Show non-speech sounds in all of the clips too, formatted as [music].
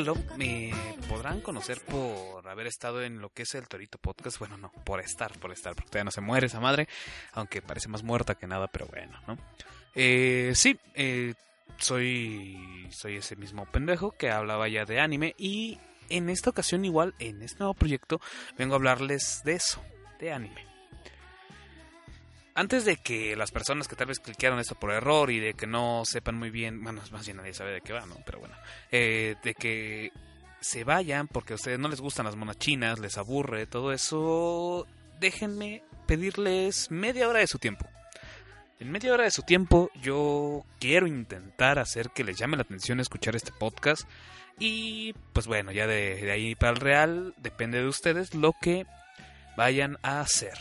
Lalo, me podrán conocer por haber estado en lo que es el Torito Podcast. Bueno, no, por estar, por estar, porque todavía no se muere esa madre, aunque parece más muerta que nada, pero bueno, ¿no? Eh, sí, eh, soy, soy ese mismo pendejo que hablaba ya de anime y en esta ocasión igual, en este nuevo proyecto, vengo a hablarles de eso, de anime antes de que las personas que tal vez cliquearon esto por error y de que no sepan muy bien, bueno, más bien nadie sabe de qué va, ¿no? Pero bueno, eh, de que se vayan porque a ustedes no les gustan las monachinas, les aburre, todo eso, déjenme pedirles media hora de su tiempo. En media hora de su tiempo yo quiero intentar hacer que les llame la atención escuchar este podcast y pues bueno, ya de ahí para el real depende de ustedes lo que vayan a hacer.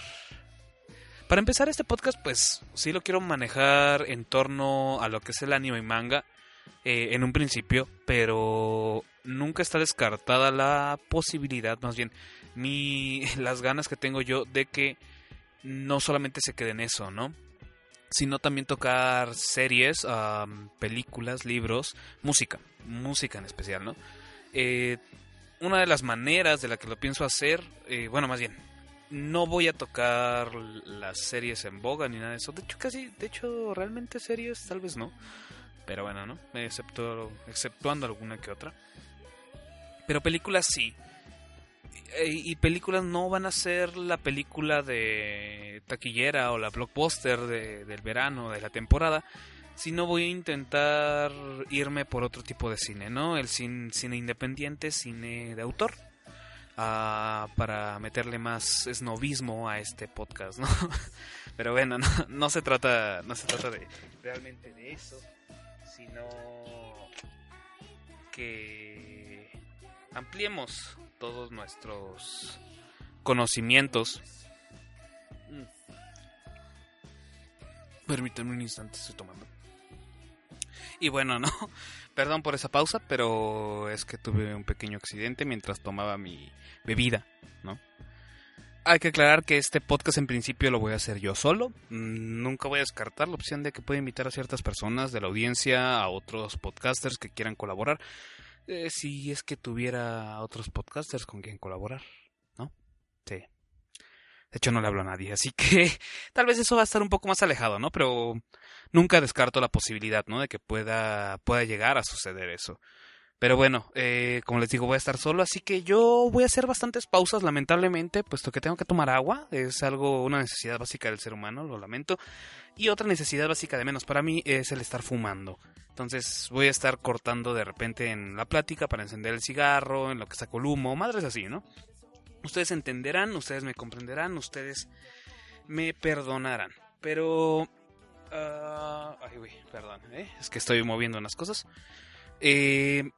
Para empezar este podcast, pues sí lo quiero manejar en torno a lo que es el anime y manga eh, en un principio, pero nunca está descartada la posibilidad, más bien, mi, [laughs] las ganas que tengo yo de que no solamente se quede en eso, ¿no? Sino también tocar series, películas, libros, música, música en especial, ¿no? Eh, una de las maneras de la que lo pienso hacer, eh, bueno, más bien, no voy a tocar las series en boga ni nada de eso. De hecho, casi, de hecho, realmente series tal vez no. Pero bueno, ¿no? Excepto, exceptuando alguna que otra. Pero películas sí. Y, películas no van a ser la película de taquillera o la blockbuster de, del verano, de la temporada. Sino voy a intentar irme por otro tipo de cine, ¿no? El cine independiente, cine de autor para meterle más esnovismo a este podcast, ¿no? [laughs] Pero bueno, no, se trata, no se trata de realmente de eso, sino que ampliemos todos nuestros conocimientos. Mm. Permítanme un instante, estoy tomando. Y bueno, no, [laughs] perdón por esa pausa, pero es que tuve un pequeño accidente mientras tomaba mi bebida, ¿no? Hay que aclarar que este podcast en principio lo voy a hacer yo solo. Mm, nunca voy a descartar la opción de que pueda invitar a ciertas personas de la audiencia, a otros podcasters que quieran colaborar. Eh, si es que tuviera otros podcasters con quien colaborar, ¿no? Sí. De hecho, no le hablo a nadie, así que [laughs] tal vez eso va a estar un poco más alejado, ¿no? Pero nunca descarto la posibilidad, ¿no? De que pueda, pueda llegar a suceder eso. Pero bueno, eh, como les digo, voy a estar solo, así que yo voy a hacer bastantes pausas, lamentablemente, puesto que tengo que tomar agua. Es algo, una necesidad básica del ser humano, lo lamento. Y otra necesidad básica de menos para mí es el estar fumando. Entonces voy a estar cortando de repente en la plática para encender el cigarro, en lo que saco el humo, madres así, ¿no? Ustedes entenderán, ustedes me comprenderán, ustedes me perdonarán. Pero... ah, ay, uy, perdón, ¿eh? es que estoy moviendo unas cosas. Eh,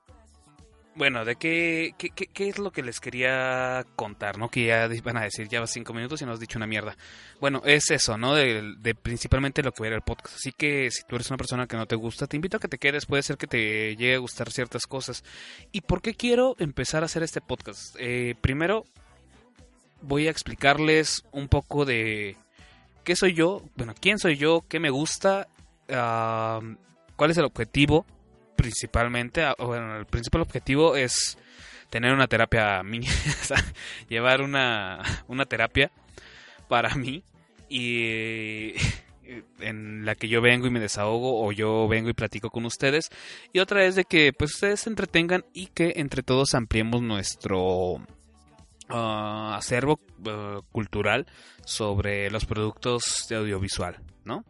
bueno, ¿de qué, qué, qué, es lo que les quería contar? ¿No? Que ya van a decir, ya cinco minutos y nos has dicho una mierda. Bueno, es eso, ¿no? De, principalmente lo que va a ir el podcast. Así que si tú eres una persona que no te gusta, te invito a que te quedes. Puede ser que te llegue a gustar ciertas cosas. ¿Y por qué quiero empezar a hacer este podcast? Eh, primero, voy a explicarles un poco de qué soy yo, bueno, quién soy yo, qué me gusta, cuál es el objetivo principalmente, ah, bueno, el principal objetivo es tener una terapia [laughs] mini, o sea, llevar una, una terapia para mí y en la que yo vengo y me desahogo o yo vengo y platico con ustedes. Y otra es de que pues ustedes se entretengan y que entre todos ampliemos nuestro ah, acervo ah, cultural sobre los productos de audiovisual, ¿no?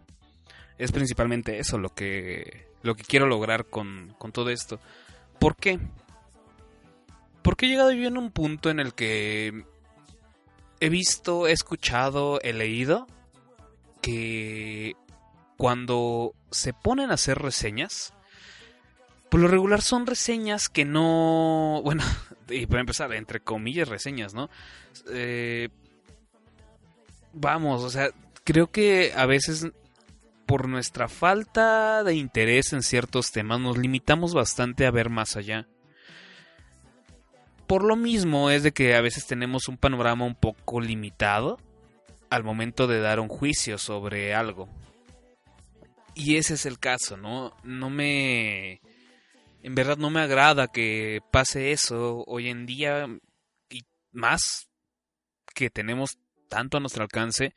Es principalmente eso lo que lo que quiero lograr con, con todo esto. ¿Por qué? Porque he llegado yo en un punto en el que he visto, he escuchado, he leído que cuando se ponen a hacer reseñas, por lo regular son reseñas que no, [laughs] bueno, y para empezar, entre comillas reseñas, ¿no? Eh, vamos, o sea, creo que a veces por nuestra falta de interés en ciertos temas nos limitamos bastante a ver más allá. Por lo mismo es de que a veces tenemos un panorama un poco limitado al momento de dar un juicio sobre algo. Y ese es el caso, ¿no? No me... En verdad no me agrada que pase eso hoy en día y más que tenemos tanto a nuestro alcance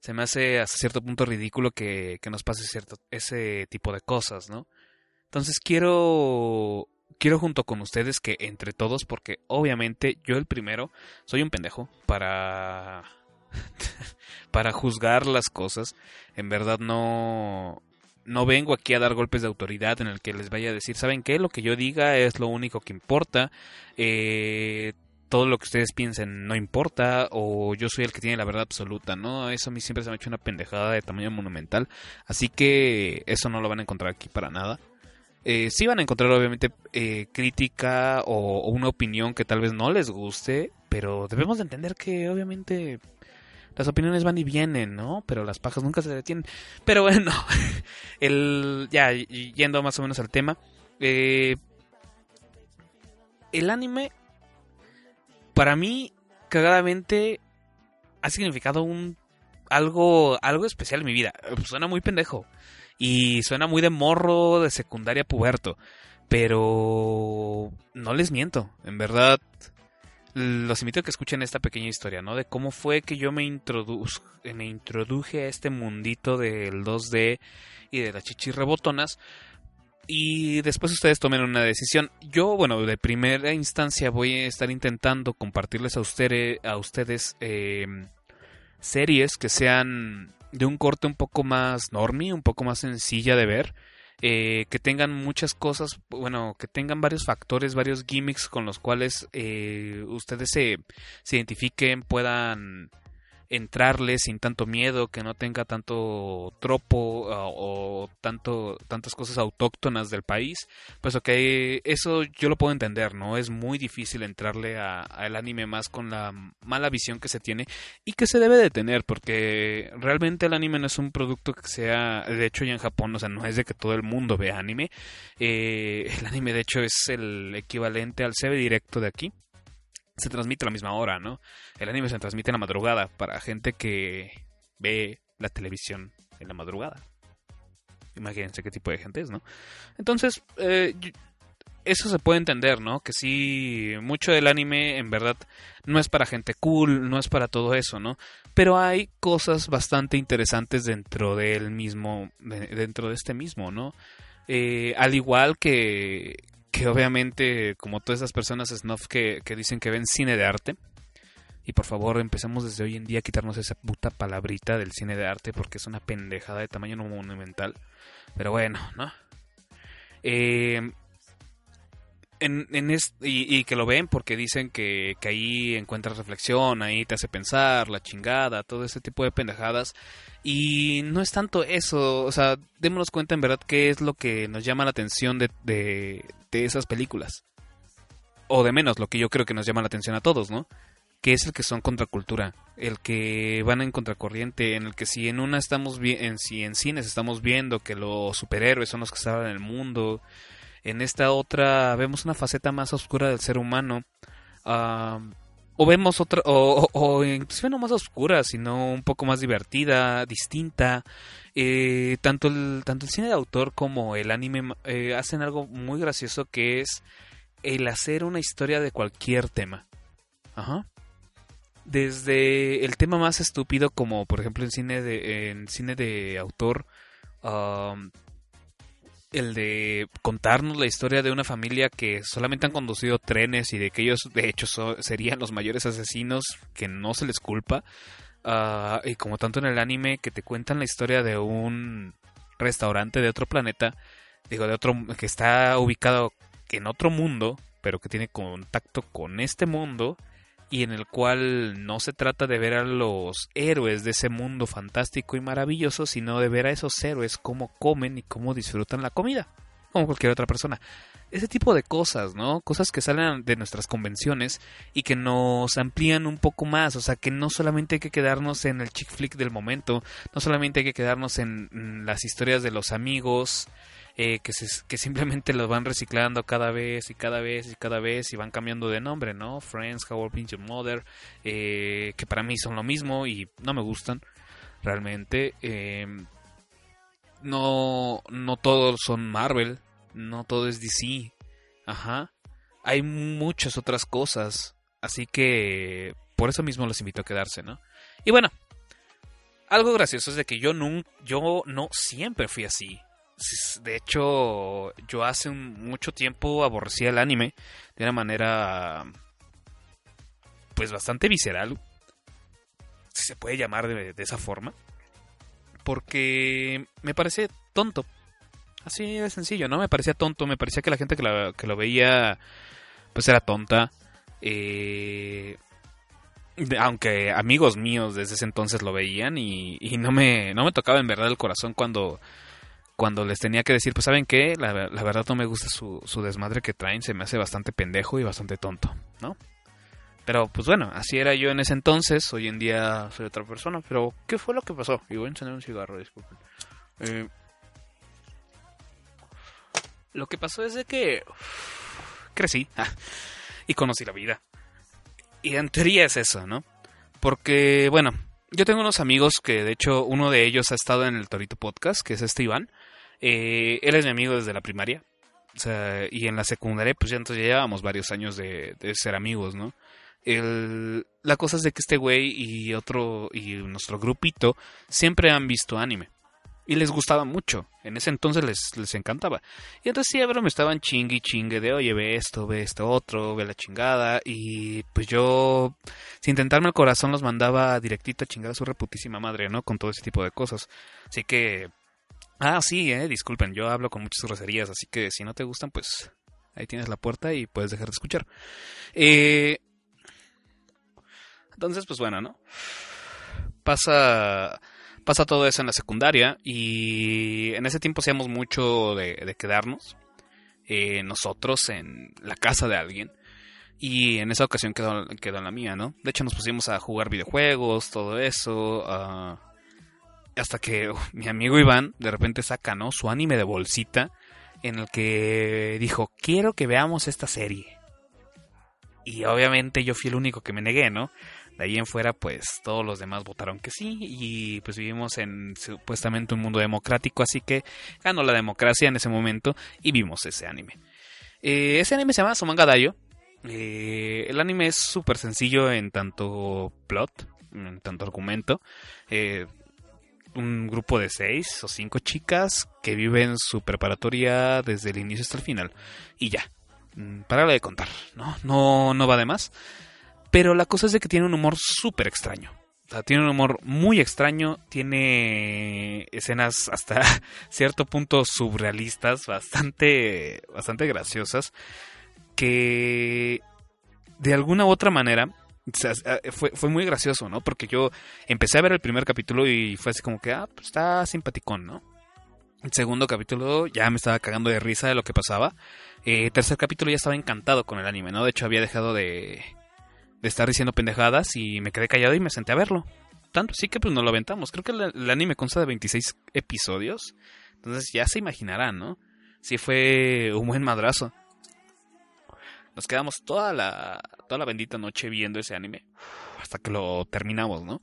se me hace hasta cierto punto ridículo que, que nos pase cierto, ese tipo de cosas, ¿no? Entonces quiero quiero junto con ustedes que entre todos, porque obviamente yo el primero soy un pendejo para [laughs] para juzgar las cosas. En verdad no no vengo aquí a dar golpes de autoridad en el que les vaya a decir, ¿saben qué? Lo que yo diga es lo único que importa. Eh, todo lo que ustedes piensen no importa o yo soy el que tiene la verdad absoluta, ¿no? Eso a mí siempre se me ha hecho una pendejada de tamaño monumental, así que eso no lo van a encontrar aquí para nada. Eh, sí van a encontrar obviamente eh, crítica o, o, una opinión que tal vez no les guste, pero debemos de entender que obviamente las opiniones van y vienen, ¿no? Pero las pajas nunca se detienen. Pero bueno, [laughs] el ya yendo más o menos al tema, eh, el anime para mí, cagadamente, ha significado un algo, algo especial en mi vida. Suena muy pendejo. Y suena muy de morro de secundaria puberto. Pero no les miento. En verdad, los invito a que escuchen esta pequeña historia, ¿no? De cómo fue que yo me, introduz me introduje a este mundito del 2D y de las chichis rebotonas y después ustedes tomen una decisión. Yo, bueno, de primera instancia voy a estar intentando compartirles a, ustedes, a ustedes eh, series que sean de un corte un poco más normie, un poco más sencilla de ver. Eh, que tengan muchas cosas, bueno, que tengan varios factores, varios gimmicks con los cuales eh, ustedes se, se identifiquen, puedan entrarle sin tanto miedo, que no tenga tanto tropo uh, o tanto tantas cosas autóctonas del país, pues ok, eso yo lo puedo entender, ¿no? Es muy difícil entrarle al anime más con la mala visión que se tiene y que se debe de tener, porque realmente el anime no es un producto que sea, de hecho ya en Japón, o sea, no es de que todo el mundo vea anime, eh, el anime de hecho es el equivalente al CB directo de aquí, se transmite a la misma hora, ¿no? El anime se transmite en la madrugada para gente que ve la televisión en la madrugada. Imagínense qué tipo de gente es, ¿no? Entonces, eh, eso se puede entender, ¿no? Que sí, mucho del anime en verdad no es para gente cool, no es para todo eso, ¿no? Pero hay cosas bastante interesantes dentro del mismo, dentro de este mismo, ¿no? Eh, al igual que, que obviamente, como todas esas personas snuff que, dicen que ven cine de arte, y por favor empecemos desde hoy en día a quitarnos esa puta palabrita del cine de arte porque es una pendejada de tamaño monumental. Pero bueno, ¿no? Eh, en, en y, que lo ven porque dicen que, ahí encuentras reflexión, ahí te hace pensar, la chingada, todo ese tipo de pendejadas. Y no es tanto eso, o sea, démonos cuenta en verdad qué es lo que nos llama la atención de, esas películas. O de menos, lo que yo creo que nos llama la atención a todos, ¿no? que es el que son contracultura, el que van en contracorriente, en el que si en una estamos en si en cines estamos viendo que los superhéroes son los que salvan el mundo, en esta otra vemos una faceta más oscura del ser humano. O vemos otra, o, o, no más oscura, sino un poco más divertida, distinta. Eh, tanto, el, tanto el cine de autor como el anime eh, hacen algo muy gracioso que es el hacer una historia de cualquier tema. Ajá. Desde el tema más estúpido, como por ejemplo en cine de, en cine de autor, el de contarnos la historia de una familia que solamente han conducido trenes y de que ellos de hecho serían los mayores asesinos que no se les culpa. Ah, y como tanto en el anime que te cuentan la historia de un restaurante de otro planeta, digo, de otro que está ubicado en otro mundo, pero que tiene contacto con este mundo y en el cual no se trata de ver a los héroes de ese mundo fantástico y maravilloso, sino de ver a esos héroes cómo comen y cómo disfrutan la comida, como cualquier otra persona. Ese tipo de cosas, ¿no? Cosas que salen de nuestras convenciones y que nos amplían un poco más, o sea, que no solamente hay que quedarnos en el chick flick del momento, no solamente hay que quedarnos en las historias de los amigos, eh, que, simplemente los van reciclando cada vez y cada vez y cada vez y van cambiando de nombre, ¿no? Friends, How I Mother, eh, que para mí son lo mismo y no me gustan realmente. Em, no, no todos son Marvel, no todo es DC, ajá. Hay muchas otras cosas, así que por eso mismo los invito a quedarse, ¿no? Y bueno, algo gracioso es de que yo, no, yo no siempre fui así de hecho, yo hace mucho tiempo aborrecía el anime de una manera pues bastante visceral, si se puede llamar de, esa forma, porque me parece tonto. Así de sencillo, ¿no? Me parecía tonto, me parecía que la gente que, que lo veía pues era tonta. Eh, aunque amigos míos desde ese entonces lo veían y, y, no, me, no me tocaba en verdad el corazón cuando cuando les tenía que decir, pues saben qué, la, verdad no me gusta su, su, desmadre que traen, se me hace bastante pendejo y bastante tonto, ¿no? Pero pues bueno, así era yo en ese entonces, hoy en día soy otra persona, pero ¿qué fue lo que pasó? Y voy a encender un cigarro, disculpen. Eh, lo que pasó es de que crecí [laughs] ah, y conocí la vida. Y en teoría es eso, ¿no? Porque, bueno, yo tengo unos amigos que de hecho uno de ellos ha estado en el Torito Podcast, que es este Iván. Eh, él es mi amigo desde la primaria. O sea, y en la secundaria, pues ya entonces ya llevábamos varios años de, ser amigos, ¿no? La cosa es de que este güey y otro, y nuestro grupito, siempre han visto anime. Y les gustaba mucho. En ese entonces les, les encantaba. Y entonces siempre me estaban chingue y chingue de, oye, ve esto, ve esto otro, ve la chingada. Y pues yo, sin tentarme el corazón, los mandaba directito a chingar a su reputísima madre, ¿no? Con todo ese tipo de cosas. Así que Ah, sí, eh, disculpen, yo hablo con muchas groserías, así que si no te gustan, pues ahí tienes la puerta y puedes dejar de escuchar. Eh, entonces, pues bueno, ¿no? Pasa, pasa todo eso en la secundaria y en ese tiempo hacíamos mucho de, quedarnos eh, nosotros en la casa de alguien. Y en esa ocasión quedó, quedó en la mía, ¿no? De hecho nos pusimos a jugar videojuegos, todo eso, hasta que mi amigo Iván de repente saca, ¿no? Su anime de bolsita en el que dijo, quiero que veamos esta serie. Y obviamente yo fui el único que me negué, ¿no? De ahí en fuera, pues todos los demás votaron que sí y pues vivimos en supuestamente un mundo democrático, así que ganó la democracia en ese momento y vimos ese anime. Eh, ese anime se llama Sumanga Dayo. Eh, el anime es súper sencillo en tanto plot, en tanto argumento. Eh, un grupo de seis o cinco chicas que viven su preparatoria desde el inicio hasta el final. Y ya. Mm, Para de contar, ¿no? No, no va de más. Pero la cosa es de que tiene un humor súper extraño. O sea, tiene un humor muy extraño, tiene escenas hasta [laughs] cierto punto surrealistas, bastante, bastante graciosas, que de alguna u otra manera sea, fue, fue muy gracioso, ¿no? Porque yo empecé a ver el primer capítulo y fue así como que, ah, pues está simpaticón, ¿no? El segundo capítulo ya me estaba cagando de risa de lo que pasaba. Eh, tercer capítulo ya estaba encantado con el anime, ¿no? De hecho había dejado de, de estar diciendo pendejadas y me quedé callado y me senté a verlo. Tanto así que pues nos lo aventamos. Creo que el, el anime consta de 26 episodios. Entonces ya se imaginarán, ¿no? Sí fue un buen madrazo. Nos quedamos toda la, toda la bendita noche viendo ese anime. Hasta que lo terminamos, ¿no?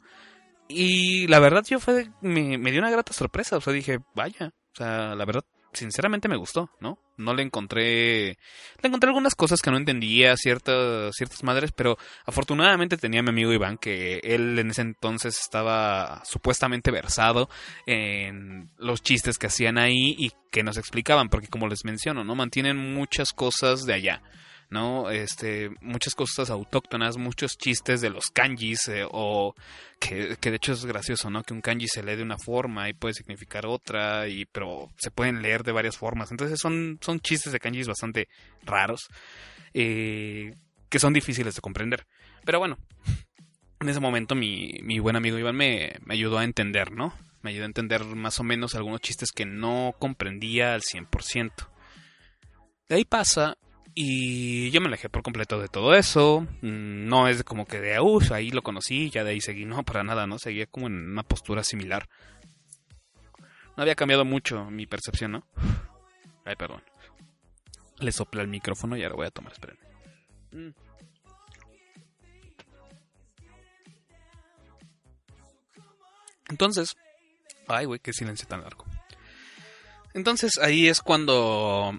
Y la verdad yo fue, me, me dio una grata sorpresa. O sea, dije, vaya. O sea, la verdad, sinceramente me gustó, ¿no? No le encontré. Le encontré algunas cosas que no entendía, ciertas, ciertas madres, pero afortunadamente tenía mi amigo Iván, que él en ese entonces estaba supuestamente versado en los chistes que hacían ahí y que nos explicaban, porque como les menciono, ¿no? Mantienen muchas cosas de allá. ¿No? Este, muchas cosas autóctonas, muchos chistes de los kanjis, eh, o que, que, de hecho es gracioso, ¿no? Que un kanji se lee de una forma y puede significar otra, y, pero se pueden leer de varias formas. Entonces son, son chistes de kanjis bastante raros, eh, que son difíciles de comprender. Pero bueno, en ese momento mi, mi buen amigo Iván me, me ayudó a entender, ¿no? Me ayudó a entender más o menos algunos chistes que no comprendía al 100%. De ahí pasa y yo me alejé por completo de todo eso. Mm, No es como que de, uff, ahí lo conocí, ya de ahí seguí. No, para nada, ¿no? Seguía como en una postura similar. No había cambiado mucho mi percepción, ¿no? Ay, perdón. Le sopla el micrófono y ahora voy a tomar, esperen. Mm. Entonces, ay, güey, qué silencio tan largo. Entonces ahí es cuando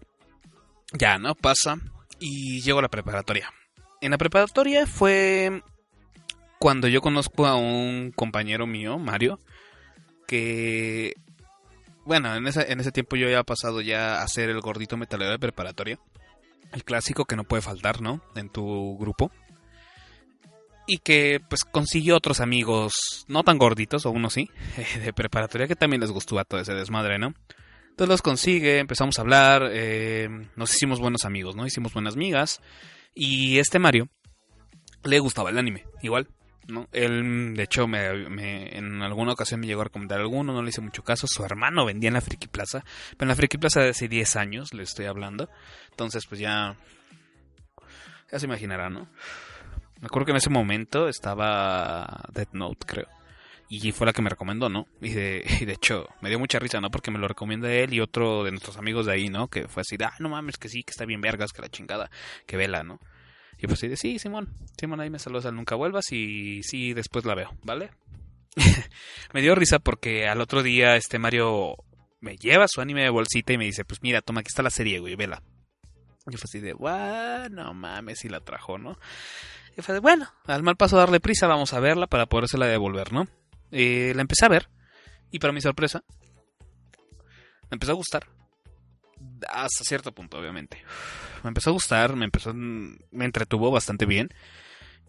ya, ¿no? Pasa y llego a la preparatoria. En la preparatoria fue cuando yo conozco a un compañero mío, Mario, que, bueno, en ese, en ese tiempo yo había pasado ya a ser el gordito metalero de preparatoria. El clásico que no puede faltar, ¿no? En tu grupo. Y que pues consiguió otros amigos, no tan gorditos, o uno sí, de preparatoria, que también les gustó a todo ese desmadre, ¿no? Entonces los consigue, empezamos a hablar, eh, nos hicimos buenos amigos, ¿no? Hicimos buenas migas. Y este Mario le gustaba el anime, igual, ¿no? Él, de hecho, me, en alguna ocasión me llegó a recomendar alguno, no le hice mucho caso. Su hermano vendía en la Friki Plaza, pero en la Friki Plaza de hace 10 años le estoy hablando. Entonces, pues ya. Ya se imaginará, ¿no? Me acuerdo que en ese momento estaba Death Note, creo. Y fue la que me recomendó, ¿no? Y de, [laughs] y de hecho, me dio mucha risa, ¿no? Porque me lo recomienda él y otro de nuestros amigos de ahí, ¿no? Que fue así, ah, no mames, que sí, que está bien vergas, que la chingada, que vela, ¿no? Y pues sí, de, sí, Simón, Simón, ahí me saludas al nunca vuelvas y sí, después la veo, ¿vale? [laughs] me dio risa porque al otro día este Mario me lleva su anime de bolsita y me dice, pues mira, toma, aquí está la serie, güey, vela. Y fue así de, guau, no mames, y la trajo, ¿no? Y fue de, bueno, al mal paso darle prisa, vamos a verla para podérsela devolver, ¿no? Eh, la empecé a ver y para mi sorpresa me empezó a gustar hasta cierto punto obviamente. Me empezó a gustar me empezó me entretuvo bastante bien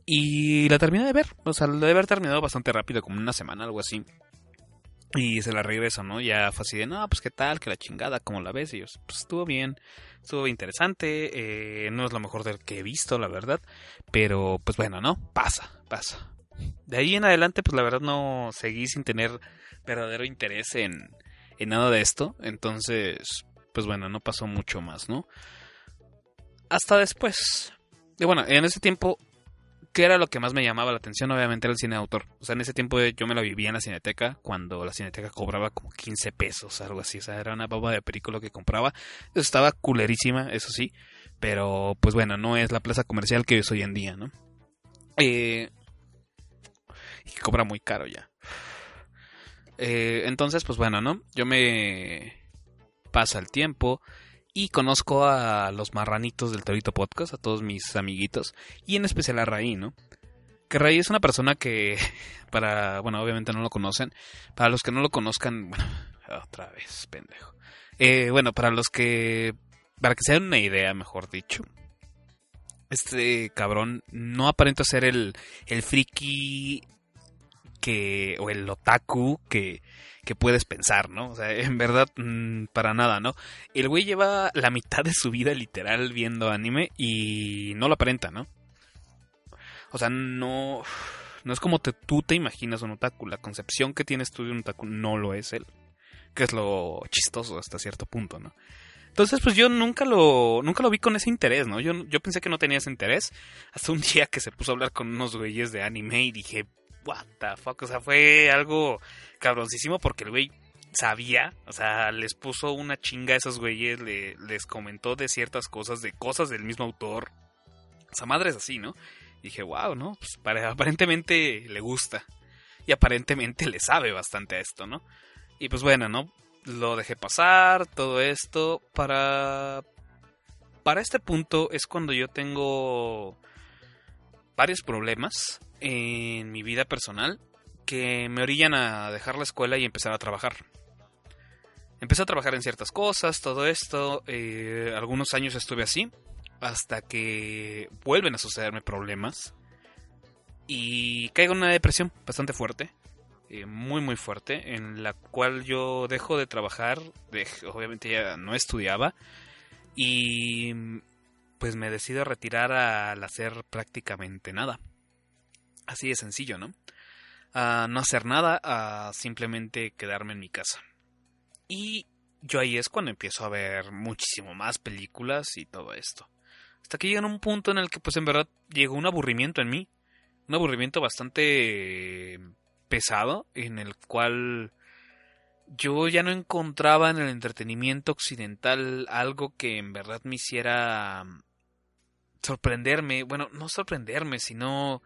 y la terminé de ver o sea la de haber terminado bastante rápido como una semana algo así y se la regreso no ya fue así de no pues qué tal que la chingada como la ves y yo pues estuvo bien estuvo interesante eh, no es lo mejor del que he visto la verdad pero pues bueno no pasa pasa de ahí en adelante, pues la verdad no seguí sin tener verdadero interés en, en nada de esto. Entonces, pues bueno, no pasó mucho más, ¿no? Hasta después. Y bueno, en ese tiempo, ¿qué era lo que más me llamaba la atención? Obviamente era el cine autor. O sea, en ese tiempo yo me lo vivía en la cineteca, cuando la cineteca cobraba como 15 pesos, algo así. O sea, era una baba de película que compraba. Estaba culerísima, eso sí. Pero, pues bueno, no es la plaza comercial que es hoy en día, ¿no? Eh, que cobra muy caro ya. Eh, entonces, pues bueno, ¿no? Yo me pasa el tiempo y conozco a los marranitos del Torito Podcast, a todos mis amiguitos, y en especial a Raí, ¿no? Que Raí es una persona que, [laughs] para, bueno, obviamente no lo conocen, para los que no lo conozcan, [laughs] bueno, otra vez, pendejo. Eh, bueno, para los que, para que se den una idea, mejor dicho, este cabrón no aparenta ser el, el friki o el otaku que, que puedes pensar, ¿no? O sea, en verdad, mm, para nada, ¿no? El güey lleva la mitad de su vida literal viendo anime y no lo aparenta, ¿no? O sea, no, no es como te, tú te imaginas un otaku. La concepción que tienes tú de un otaku no lo es él. Que es lo chistoso hasta cierto punto, ¿no? Entonces, pues yo nunca lo, nunca lo vi con ese interés, ¿no? Yo, yo pensé que no tenía ese interés. Hasta un día que se puso a hablar con unos güeyes de anime y dije, what the fuck. O sea, fue algo cabroncísimo porque el güey sabía, o sea, les puso una chinga a esos güeyes, le, les comentó de ciertas cosas, de cosas del mismo autor. O sea, madre es así, ¿no? dije, wow, ¿no? Pues aparentemente le gusta. Y aparentemente le sabe bastante a esto, ¿no? Y pues bueno, ¿no? Lo dejé pasar, todo esto. Para. Para este punto es cuando yo tengo varios problemas en mi vida personal que me orillan a dejar la escuela y empezar a trabajar. Empecé a trabajar en ciertas cosas, todo esto. Eh, algunos años estuve así hasta que vuelven a sucederme problemas y caigo en una depresión bastante fuerte, eh, muy muy fuerte, en la cual yo dejo de trabajar, obviamente ya no estudiaba y pues me decido retirar al hacer prácticamente nada. Así de sencillo, ¿no? A no hacer nada, a simplemente quedarme en mi casa. Y yo ahí es cuando empiezo a ver muchísimo más películas y todo esto. Hasta que llega un punto en el que pues en verdad llegó un aburrimiento en mí. Un aburrimiento bastante pesado en el cual yo ya no encontraba en el entretenimiento occidental algo que en verdad me hiciera sorprenderme, bueno, no sorprenderme, sino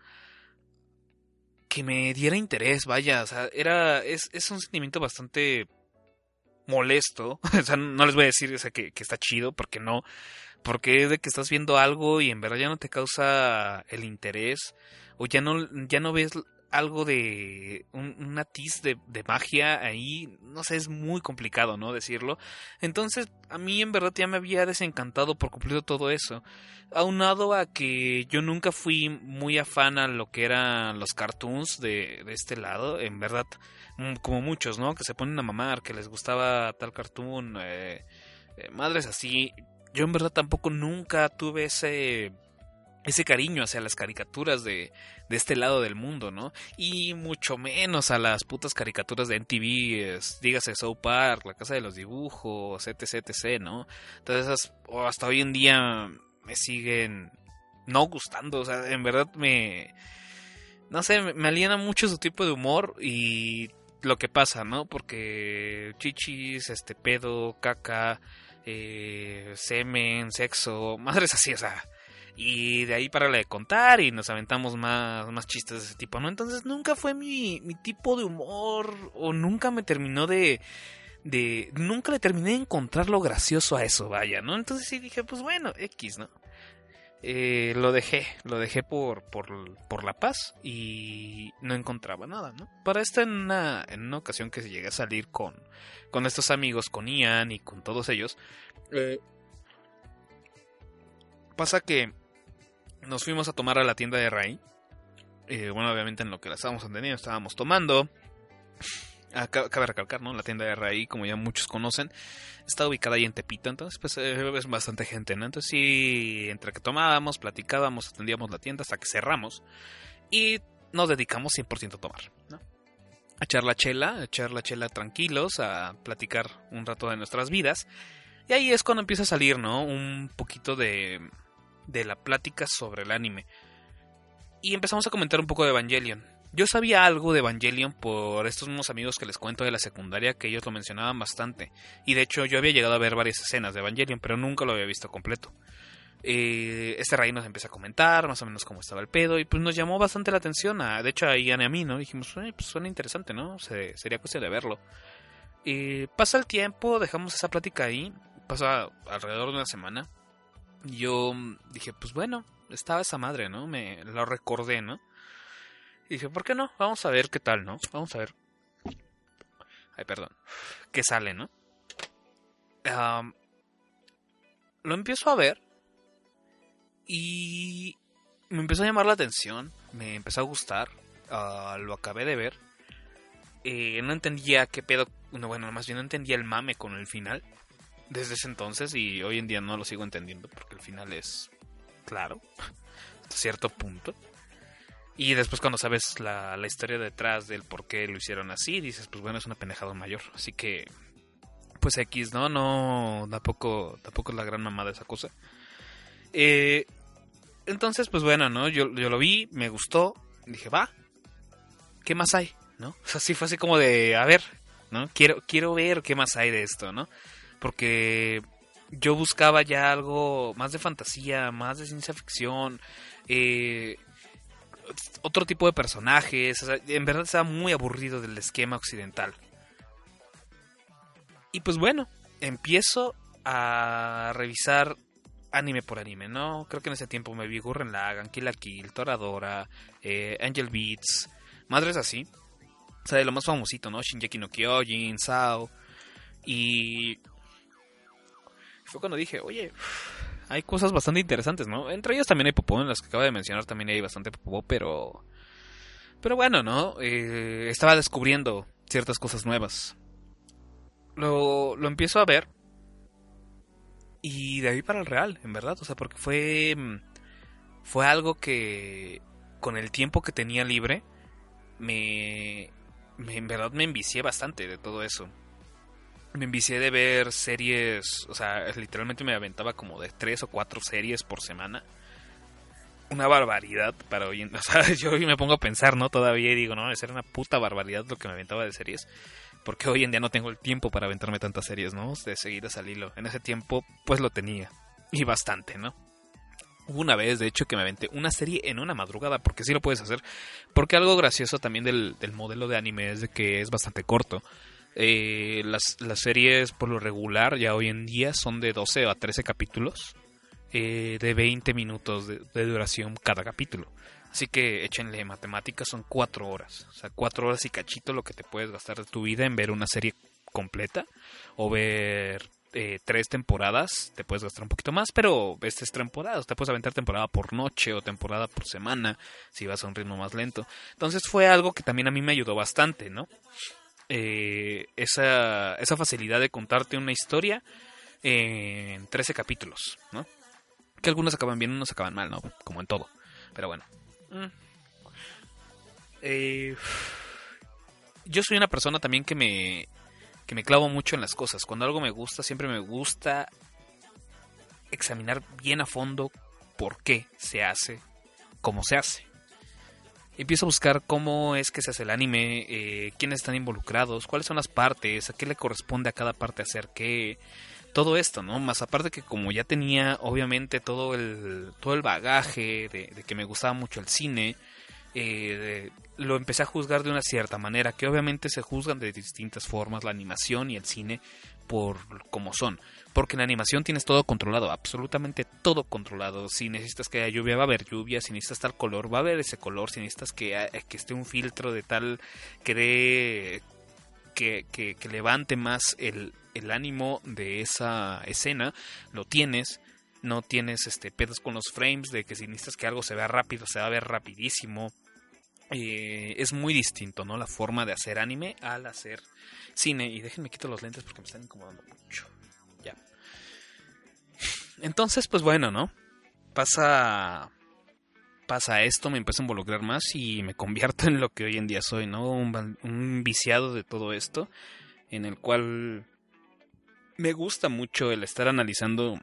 que me diera interés, vaya, o sea, era, es, es un sentimiento bastante molesto, [laughs] o sea, no les voy a decir que, que, está chido, porque no, porque es de que estás viendo algo y en verdad ya no te causa el interés o ya no, ya no ves algo de un, tiz de, magia ahí, no sé, es muy complicado, ¿no? Decirlo. Entonces, a mí en verdad ya me había desencantado por completo todo eso. Aunado a que yo nunca fui muy afán a lo que eran los cartoons de, de este lado, en verdad, mm, como muchos, ¿no? Que se ponen a mamar, que les gustaba tal cartoon, eh, eh, madres así yo en verdad tampoco nunca tuve ese ese cariño hacia las caricaturas de, de este lado del mundo, ¿no? Y mucho menos a las putas caricaturas de NTV, dígase South Park, La Casa de los Dibujos, etc, etc, ¿no? Entonces esas, hasta hoy en día me siguen no gustando, o sea, en verdad me... No sé, me aliena mucho su tipo de humor y lo que pasa, ¿no? Porque chichis, este pedo, caca, eh, semen, sexo, madres así, o sea. Y de ahí para de contar y nos aventamos más, más chistes de ese tipo, ¿no? Entonces nunca fue mi, mi tipo de humor o nunca me terminó de, de... Nunca le terminé de encontrar lo gracioso a eso, vaya, ¿no? Entonces sí dije, pues bueno, X, ¿no? Eh, lo dejé, lo dejé por, por, por, la paz y no encontraba nada, ¿no? Para esta en una, en una ocasión que llegué a salir con, con estos amigos, con Ian y con todos ellos, eh, pasa que nos fuimos a tomar a la tienda de Ray. Eh, bueno, obviamente en lo que la estábamos entendiendo, estábamos tomando. Ah, cabe recalcar, ¿no? La tienda de Raí, como ya muchos conocen, está ubicada ahí en Tepito, entonces pues eh, es bastante gente, ¿no? Entonces sí, entre que tomábamos, platicábamos, atendíamos la tienda hasta que cerramos y nos dedicamos 100% a tomar, ¿no? A echar la chela, a echar la chela tranquilos, a platicar un rato de nuestras vidas. Y ahí es cuando empieza a salir, ¿no? Un poquito de, de la plática sobre el anime. Y empezamos a comentar un poco de Evangelion yo sabía algo de Evangelion por estos mismos amigos que les cuento de la secundaria que ellos lo mencionaban bastante. Y de hecho yo había llegado a ver varias escenas de Evangelion, pero nunca lo había visto completo. Eh, este rey nos empieza a comentar más o menos cómo estaba el pedo y pues nos llamó bastante la atención. A, de hecho a y a mí, ¿no? Dijimos, pues suena interesante, ¿no? sería cuestión de verlo. Y pasa el tiempo, dejamos esa plática ahí. Pasa alrededor de una semana. Yo dije, pues bueno, estaba esa madre, ¿no? Me lo recordé, ¿no? Y dije, ¿por qué no? Vamos a ver qué tal, ¿no? Vamos a ver. Ay, perdón. ¿Qué sale, no? lo empiezo a ver. Y me empezó a llamar la atención, me empezó a gustar, ah, lo acabé de ver. Eh, no entendía qué pedo, bueno, más bien no entendía el mame con el final desde ese entonces y hoy en día no lo sigo entendiendo porque el final es claro, [laughs] hasta cierto punto. Y después cuando sabes la, la, historia detrás del por qué lo hicieron así, dices, pues bueno, es una pendejada mayor. Así que, pues X, ¿no? No, tampoco, tampoco es la gran mamada esa cosa. Eh, entonces, pues bueno, ¿no? Yo, yo lo vi, me gustó, dije, va, ¿qué más hay? ¿No? [laughs] O sea, sí fue así como de, a ver, ¿no? Quiero, quiero ver qué más hay de esto, ¿no? Porque yo buscaba ya algo más de fantasía, más de ciencia ficción, eh, otro tipo de personajes. en verdad estaba muy aburrido del esquema occidental. Y pues bueno, empiezo a revisar anime por anime, ¿no? Creo que en ese tiempo me vi Gurren Lagann, Kill la Kill, Toradora, eh, Angel Beats, madres así. O sea, de lo más famosito, ¿no? Shinjeki no Kyojin, Sao. Y fue cuando dije, oye, hay cosas bastante interesantes, ¿no? Entre ellas también hay popó, en las que acabo de mencionar también hay bastante popó, pero... Pero bueno, ¿no? Eh, estaba descubriendo ciertas cosas nuevas. Lo, lo empiezo a ver. Y de ahí para el real, en verdad. O sea, porque fue... Fue algo que... Con el tiempo que tenía libre, me... me en verdad me envicié bastante de todo eso me envicié de ver series, o sea, literalmente me aventaba como de tres o cuatro series por semana. Una barbaridad para hoy en, [laughs] o sea, yo hoy me pongo a pensar, ¿no? Todavía digo, no, es era una puta barbaridad lo que me aventaba de series. Porque hoy en día no tengo el tiempo para aventarme tantas series, ¿no? De seguir al hilo. En ese tiempo, pues lo tenía. Y bastante, ¿no? Hubo una vez, de hecho, que me aventé una serie en una madrugada, porque sí lo puedes hacer. Porque algo gracioso también del, del modelo de anime es de que es bastante corto. Eh, las, las, series por lo regular ya hoy en día son de 12 a 13 capítulos eh, de 20 minutos de, duración cada capítulo. Así que échenle matemáticas, son 4 horas. O sea, 4 horas y cachito lo que te puedes gastar de tu vida en ver una serie completa o ver eh, tres temporadas, te puedes gastar un poquito más, pero ves tres temporadas, te puedes aventar temporada por noche o temporada por semana si vas a un ritmo más lento. Entonces fue algo que también a mí me ayudó bastante, ¿no? Eh, esa, esa facilidad de contarte una historia en 13 capítulos, ¿no? Que algunos acaban bien, unos acaban mal, ¿no? Como en todo. Pero bueno. Mm. Eh, yo soy una persona también que me, que me clavo mucho en las cosas. Cuando algo me gusta, siempre me gusta examinar bien a fondo por qué se hace, cómo se hace empiezo a buscar cómo es que se hace el anime, eh, quiénes están involucrados, cuáles son las partes, a qué le corresponde a cada parte hacer qué, todo esto, ¿no? Más aparte que como ya tenía obviamente todo el, todo el bagaje de, que me gustaba mucho el cine, eh, lo empecé a juzgar de una cierta manera, que obviamente se juzgan de distintas formas la animación y el cine por como son. Porque en animación tienes todo controlado, absolutamente todo controlado. Si necesitas que haya lluvia, va a haber lluvia. Si necesitas tal color, va a haber ese color. Si necesitas que, que esté un filtro de tal que dé. Que, que, levante más el, el ánimo de esa escena, lo tienes no tienes este pedos con los frames de que si necesitas que algo se vea rápido se va a ver rapidísimo eh, es muy distinto no la forma de hacer anime al hacer cine y déjenme quito los lentes porque me están incomodando mucho entonces, pues bueno, ¿no? Pasa pasa esto, me empiezo a involucrar más y me convierto [laughs] en lo que hoy en día soy, ¿no? Un, viciado de todo esto, en el cual me gusta mucho el estar analizando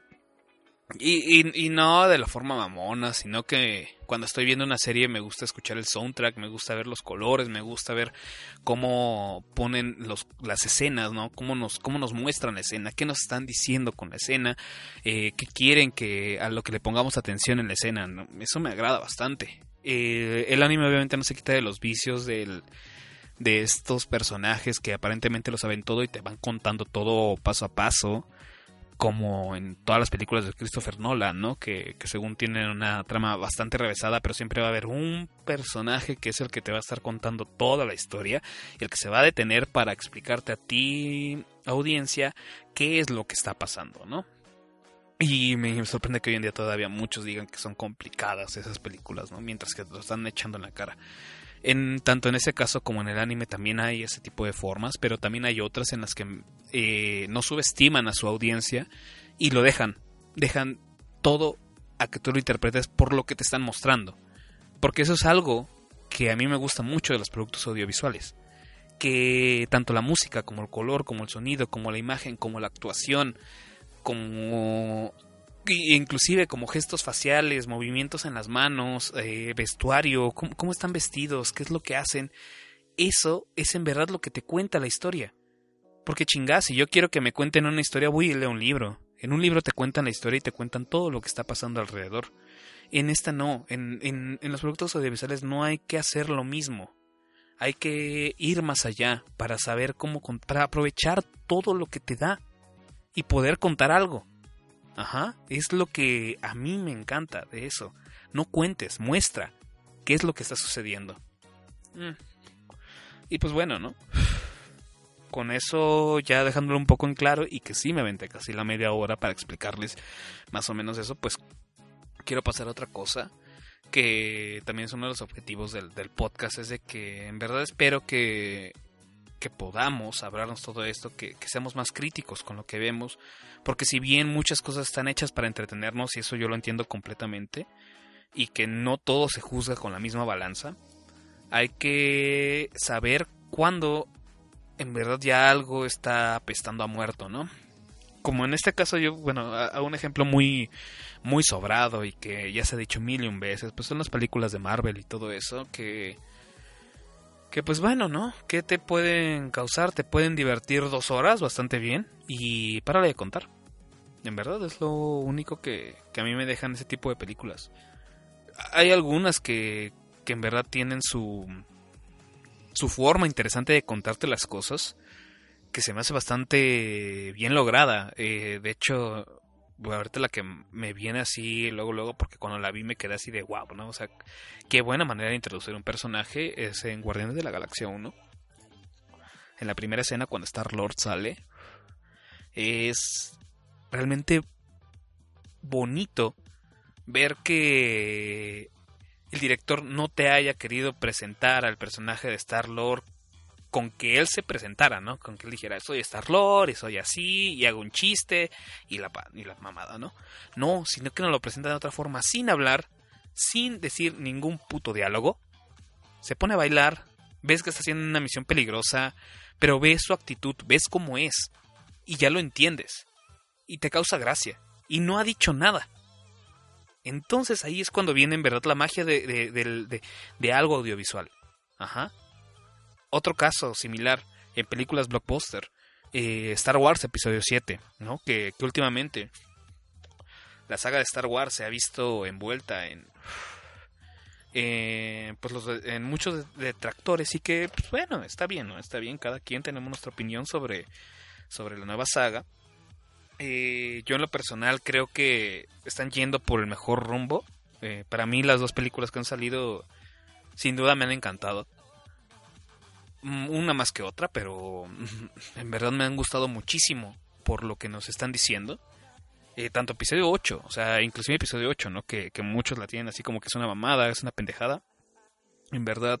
y, y, no de la forma mamona, sino que cuando estoy viendo una serie me gusta escuchar el soundtrack, me gusta ver los colores, me gusta ver cómo ponen los, las escenas, ¿no? Cómo nos, cómo nos muestran la escena, qué nos están diciendo con la escena, eh, qué quieren que a lo que le pongamos atención en la escena. Eso me agrada bastante. Eh, el anime obviamente no se quita de los vicios del, de estos personajes que aparentemente lo saben todo y te van contando todo paso a paso como en todas las películas de Christopher Nolan, ¿no? Que, según tienen una trama bastante revesada, pero siempre va a haber un personaje que es el que te va a estar contando toda la historia y el que se va a detener para explicarte a ti, audiencia, qué es lo que está pasando, ¿no? Y me sorprende que hoy en día todavía muchos digan que son complicadas esas películas, ¿no? Mientras que lo están echando en la cara. En, tanto en ese caso como en el anime también hay ese tipo de formas, pero también hay otras en las que eh, no subestiman a su audiencia y lo dejan. Dejan todo a que tú lo interpretes por lo que te están mostrando. Porque eso es algo que a mí me gusta mucho de los productos audiovisuales. Que tanto la música como el color, como el sonido, como la imagen, como la actuación, como inclusive como gestos faciales, movimientos en las manos, eh, vestuario, cómo, están vestidos, qué es lo que hacen, eso es en verdad lo que te cuenta la historia. Porque chingás, si yo quiero que me cuenten una historia, voy y leo un libro. En un libro te cuentan la historia y te cuentan todo lo que está pasando alrededor. En esta no, en, en, en los productos audiovisuales no hay que hacer lo mismo. Hay que ir más allá para saber cómo, para aprovechar todo lo que te da y poder contar algo. Ajá, es lo que a mí me encanta de eso. No cuentes, muestra qué es lo que está sucediendo. Mm. Y pues bueno, ¿no? Con eso ya dejándolo un poco en claro y que sí me aventé casi la media hora para explicarles más o menos eso, pues quiero pasar a otra cosa que también es uno de los objetivos del, del podcast, es de que en verdad espero que que podamos hablarnos todo esto, que, seamos más críticos con lo que vemos, porque si bien muchas cosas están hechas para entretenernos, y eso yo lo entiendo completamente, y que no todo se juzga con la misma balanza, hay que saber cuándo en verdad ya algo está apestando a muerto, ¿no? Como en este caso yo, bueno, a, un ejemplo muy, muy sobrado y que ya se ha dicho mil y un veces, pues son las películas de Marvel y todo eso, que que pues bueno, ¿no? ¿Qué te pueden causar? Te pueden divertir dos horas bastante bien y para de contar. En verdad es lo único que, que a mí me dejan ese tipo de películas. Hay algunas que, que en verdad tienen su, su forma interesante de contarte las cosas que se me hace bastante bien lograda. Eh, de hecho, ahorita la que me viene así luego luego porque cuando la vi me quedé así de wow, ¿no? O sea, qué buena manera de introducir un personaje es en Guardianes de la Galaxia 1. En la primera escena cuando Star Lord sale es realmente bonito ver que el director no te haya querido presentar al personaje de Star Lord con que él se presentara, ¿no? Con que él dijera, soy Star-Lord soy así, y hago un chiste, y la, y la mamada, ¿no? No, sino que nos lo presenta de otra forma, sin hablar, sin decir ningún puto diálogo. Se pone a bailar, ves que está haciendo una misión peligrosa, pero ves su actitud, ves cómo es, y ya lo entiendes, y te causa gracia, y no ha dicho nada. Entonces ahí es cuando viene en verdad la magia de, de, de algo audiovisual. Ajá. Otro caso similar en películas blockbuster, eh, Star Wars Episodio 7, ¿no? Que, últimamente la saga de Star Wars se ha visto envuelta en eh, pues en muchos detractores y que pues, bueno está bien no está bien cada quien tenemos nuestra opinión sobre sobre la nueva saga. Eh, yo en lo personal creo que están yendo por el mejor rumbo. Para mí las dos películas que han salido sin duda me han encantado una más que otra, pero en verdad me han gustado muchísimo por lo que nos están diciendo. Eh, tanto episodio 8, o sea, inclusive episodio 8, ¿no? Que, muchos la tienen así como que es una mamada, es una pendejada. En verdad,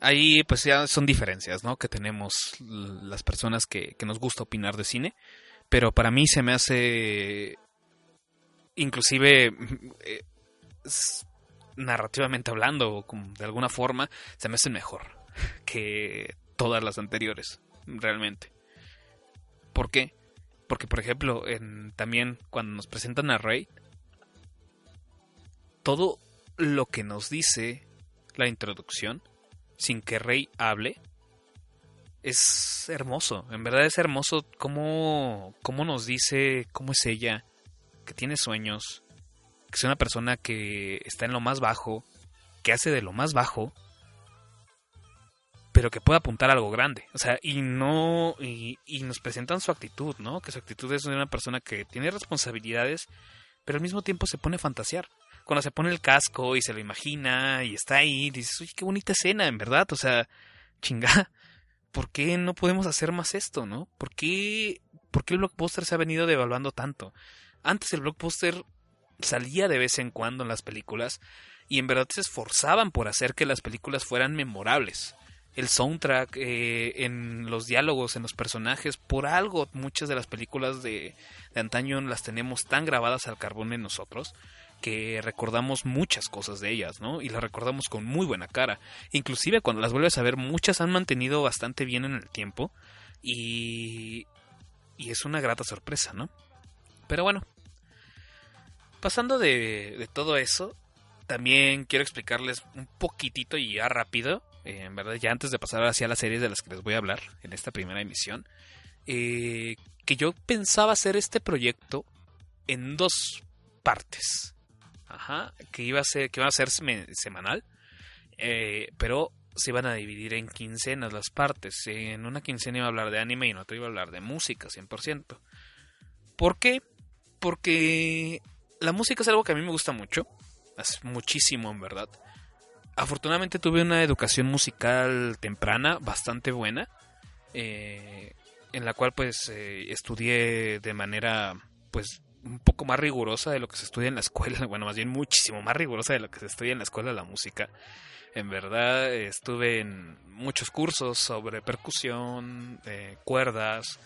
ahí pues ya son diferencias, ¿no? Que tenemos las personas que, que nos gusta opinar de cine. Pero para mí se me hace, inclusive, eh, narrativamente hablando, de alguna forma, se me hace mejor que todas las anteriores, realmente. ¿Por qué? Porque, por ejemplo, en, también cuando nos presentan a Rey, todo lo que nos dice la introducción, sin que Rey hable, es hermoso. En verdad es hermoso cómo, cómo nos dice cómo es ella, que tiene sueños, que es una persona que está en lo más bajo, que hace de lo más bajo, pero que pueda apuntar a algo grande. O sea, y no. Y, nos presentan su actitud, ¿no? Que su actitud es de una persona que tiene responsabilidades, pero al mismo tiempo se pone a fantasear. Cuando se pone el casco y se lo imagina y está ahí, dices, uy, qué bonita escena, en verdad. O sea, chinga, [laughs] ¿por qué no podemos hacer más esto, no? ¿Por qué, ¿por qué el blockbuster se ha venido devaluando tanto? Antes el blockbuster salía de vez en cuando en las películas y en verdad se esforzaban por hacer que las películas fueran memorables. El soundtrack, eh, en los diálogos, en los personajes, por algo muchas de las películas de, de antaño las tenemos tan grabadas al carbón en nosotros que recordamos muchas cosas de ellas, ¿no? Y las recordamos con muy buena cara. Inclusive cuando las vuelves a ver, muchas han mantenido bastante bien en el tiempo y, y es una grata sorpresa, ¿no? Pero bueno, pasando de, de todo eso, también quiero explicarles un poquitito y ya rápido, eh, en verdad ya antes de pasar hacia las series de las que les voy a hablar en esta primera emisión, eh, que yo pensaba hacer este proyecto en dos partes. Ajá, que iba a ser, que iba a ser semanal, eh, pero se iban a dividir en quincenas las partes. En una quincena iba a hablar de anime y en otra iba a hablar de música, 100%. ¿Por qué? Porque la música es algo que a mí me gusta mucho, es muchísimo en verdad. Afortunadamente tuve una educación musical temprana bastante buena, eh, en la cual pues eh, estudié de manera pues un poco más rigurosa de lo que se estudia en la escuela, [laughs] bueno, más bien muchísimo más rigurosa de lo que se estudia en la escuela la música. En verdad estuve en muchos cursos sobre percusión, eh, cuerdas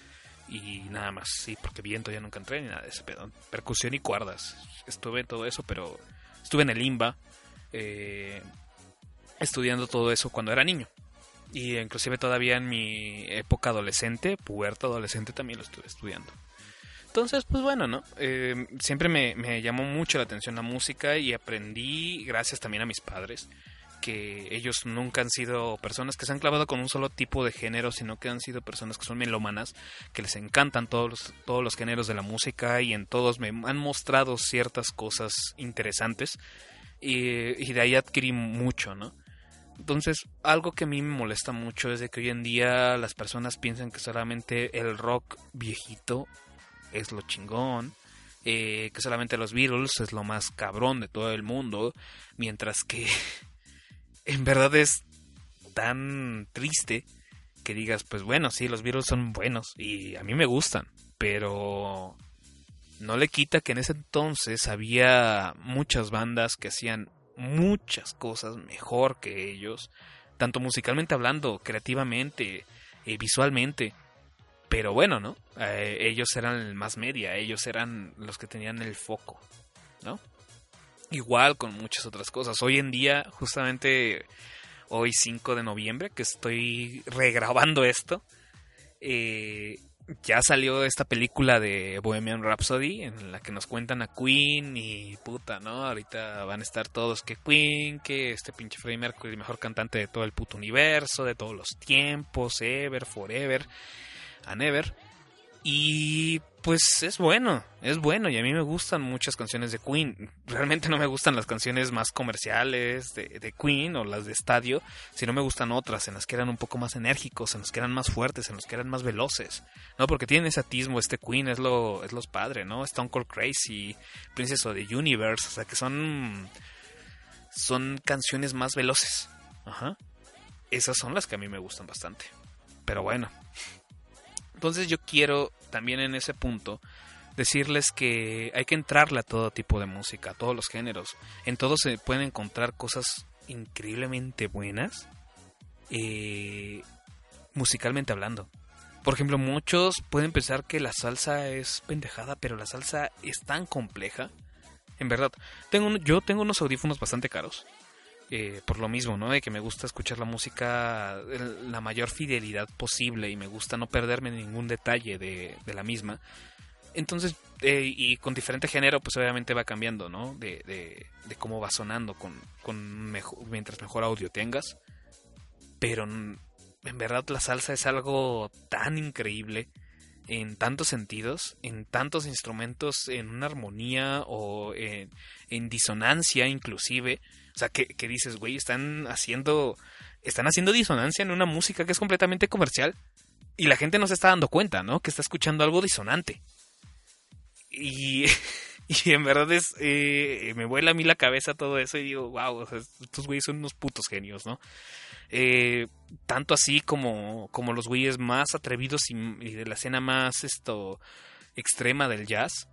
y nada más, sí, porque viento ya nunca entré ni nada de ese pedo. Percusión y cuerdas. Estuve en todo eso, pero estuve en el IMBA eh, estudiando todo eso cuando era niño. Y inclusive todavía en mi época adolescente, puberto adolescente, también lo estuve estudiando. Entonces, pues bueno, ¿no? Eh, siempre me, llamó mucho la atención la música y aprendí, gracias también a mis padres, que ellos nunca han sido personas que se han clavado con un solo tipo de género, sino que han sido personas que son melómanas, que les encantan todos los, todos los géneros de la música y en todos me han mostrado ciertas cosas interesantes y de ahí adquirí mucho, ¿no? Entonces, algo que a mí me molesta mucho es de que hoy en día las personas piensan que solamente el rock viejito es lo chingón, eh, que solamente los Beatles es lo más cabrón de todo el mundo, mientras que [laughs] en verdad es tan triste que digas, pues bueno, sí, los Beatles son buenos y a mí me gustan, pero no le quita que en ese entonces había muchas bandas que hacían muchas cosas mejor que ellos, tanto musicalmente hablando, creativamente, eh, visualmente. Pero bueno, ¿no? Eh, ellos eran el más media, ellos eran los que tenían el foco, ¿no? Igual con muchas otras cosas. Hoy en día, justamente hoy 5 de noviembre, que estoy regrabando esto, eh, ya salió esta película de Bohemian Rhapsody en la que nos cuentan a Queen y puta, ¿no? Ahorita van a estar todos que Queen, que este pinche Freddie Mercury, el mejor cantante de todo el puto universo, de todos los tiempos, ever, forever a Never. Y pues es bueno, es bueno y a mí me gustan muchas canciones de Queen. Realmente no me gustan las canciones más comerciales de, de, Queen o las de estadio, sino me gustan otras en las que eran un poco más enérgicos, en las que eran más fuertes, en las que eran más veloces. No, porque tienen ese atismo, este Queen es lo es los padre, ¿no? Stone Cold Crazy, Princess of the Universe, o sea que son son canciones más veloces. Ajá. Esas son las que a mí me gustan bastante. Pero bueno, entonces yo quiero también en ese punto decirles que hay que entrarle a todo tipo de música, a todos los géneros. En todos se pueden encontrar cosas increíblemente buenas, eh, musicalmente hablando. Por ejemplo, muchos pueden pensar que la salsa es pendejada, pero la salsa es tan compleja. En verdad, tengo yo tengo unos audífonos bastante caros eh, por lo mismo, ¿no? De que me gusta escuchar la música la mayor fidelidad posible y me gusta no perderme ningún detalle de, la misma. Entonces, eh, y con diferente género, pues obviamente va cambiando, ¿no? De, de, de cómo va sonando con, con mejor, mientras mejor audio tengas. Pero en verdad la salsa es algo tan increíble en tantos sentidos, en tantos instrumentos, en una armonía o en, en disonancia inclusive o sea, que, dices, güey, están haciendo, están haciendo disonancia en una música que es completamente comercial y la gente no se está dando cuenta, ¿no? Que está escuchando algo disonante. Y, [laughs] Y en verdad es, eh, me vuela a mí la cabeza todo eso y digo, wow, estos güeyes son unos putos genios, ¿no? Eh, tanto así como, como los güeyes más atrevidos y, de la escena más esto extrema del jazz.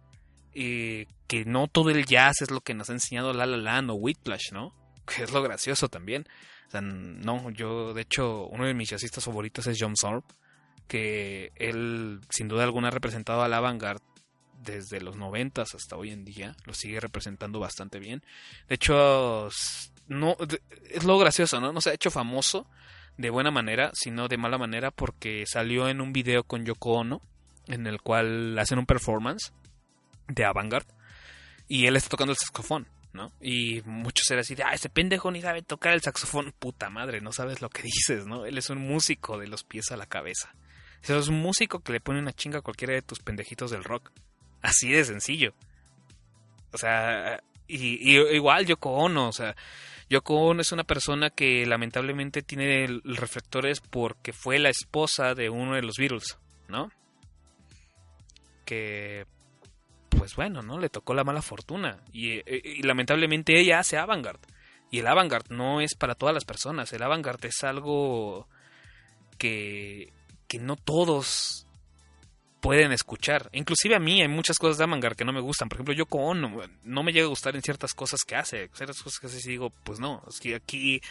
Eh, que no todo el jazz es lo que nos ha enseñado La La o Whiplash, ¿no? [laughs] Que es lo gracioso también. O sea, no, yo, de hecho, uno de mis jazzistas favoritos es John Sorb, que él, sin duda alguna, ha representado a la vanguard desde los noventas hasta hoy en día. Lo sigue representando bastante bien. De hecho, no, es lo gracioso, ¿no? No se ha hecho famoso de buena manera, sino de mala manera porque salió en un video con Yoko Ono, en el cual hacen un performance de avant y él está tocando el saxofón. ¿no? Y muchos eran así de, ah, ese pendejo ni sabe tocar el saxofón. Puta madre, no sabes lo que [laughs] dices, ¿no? Él es un músico de los pies a la cabeza. es un músico que le pone una chinga a cualquiera de tus pendejitos del rock. Así de sencillo. O sea, y, igual Yoko Ono, o sea, Yoko Ono es una persona que lamentablemente tiene reflectores porque fue la esposa de uno de los Beatles, ¿no? Que pues bueno, ¿no? Le tocó la mala fortuna. Y, eh, lamentablemente ella hace avant Y el avant no es para todas las personas. El avant es algo que, que no todos pueden escuchar. Inclusive a mí hay muchas cosas de avant que no me gustan. Por ejemplo, yo con no me llega a gustar en ciertas cosas que hace. Ciertas cosas que hace y digo, pues no, es que aquí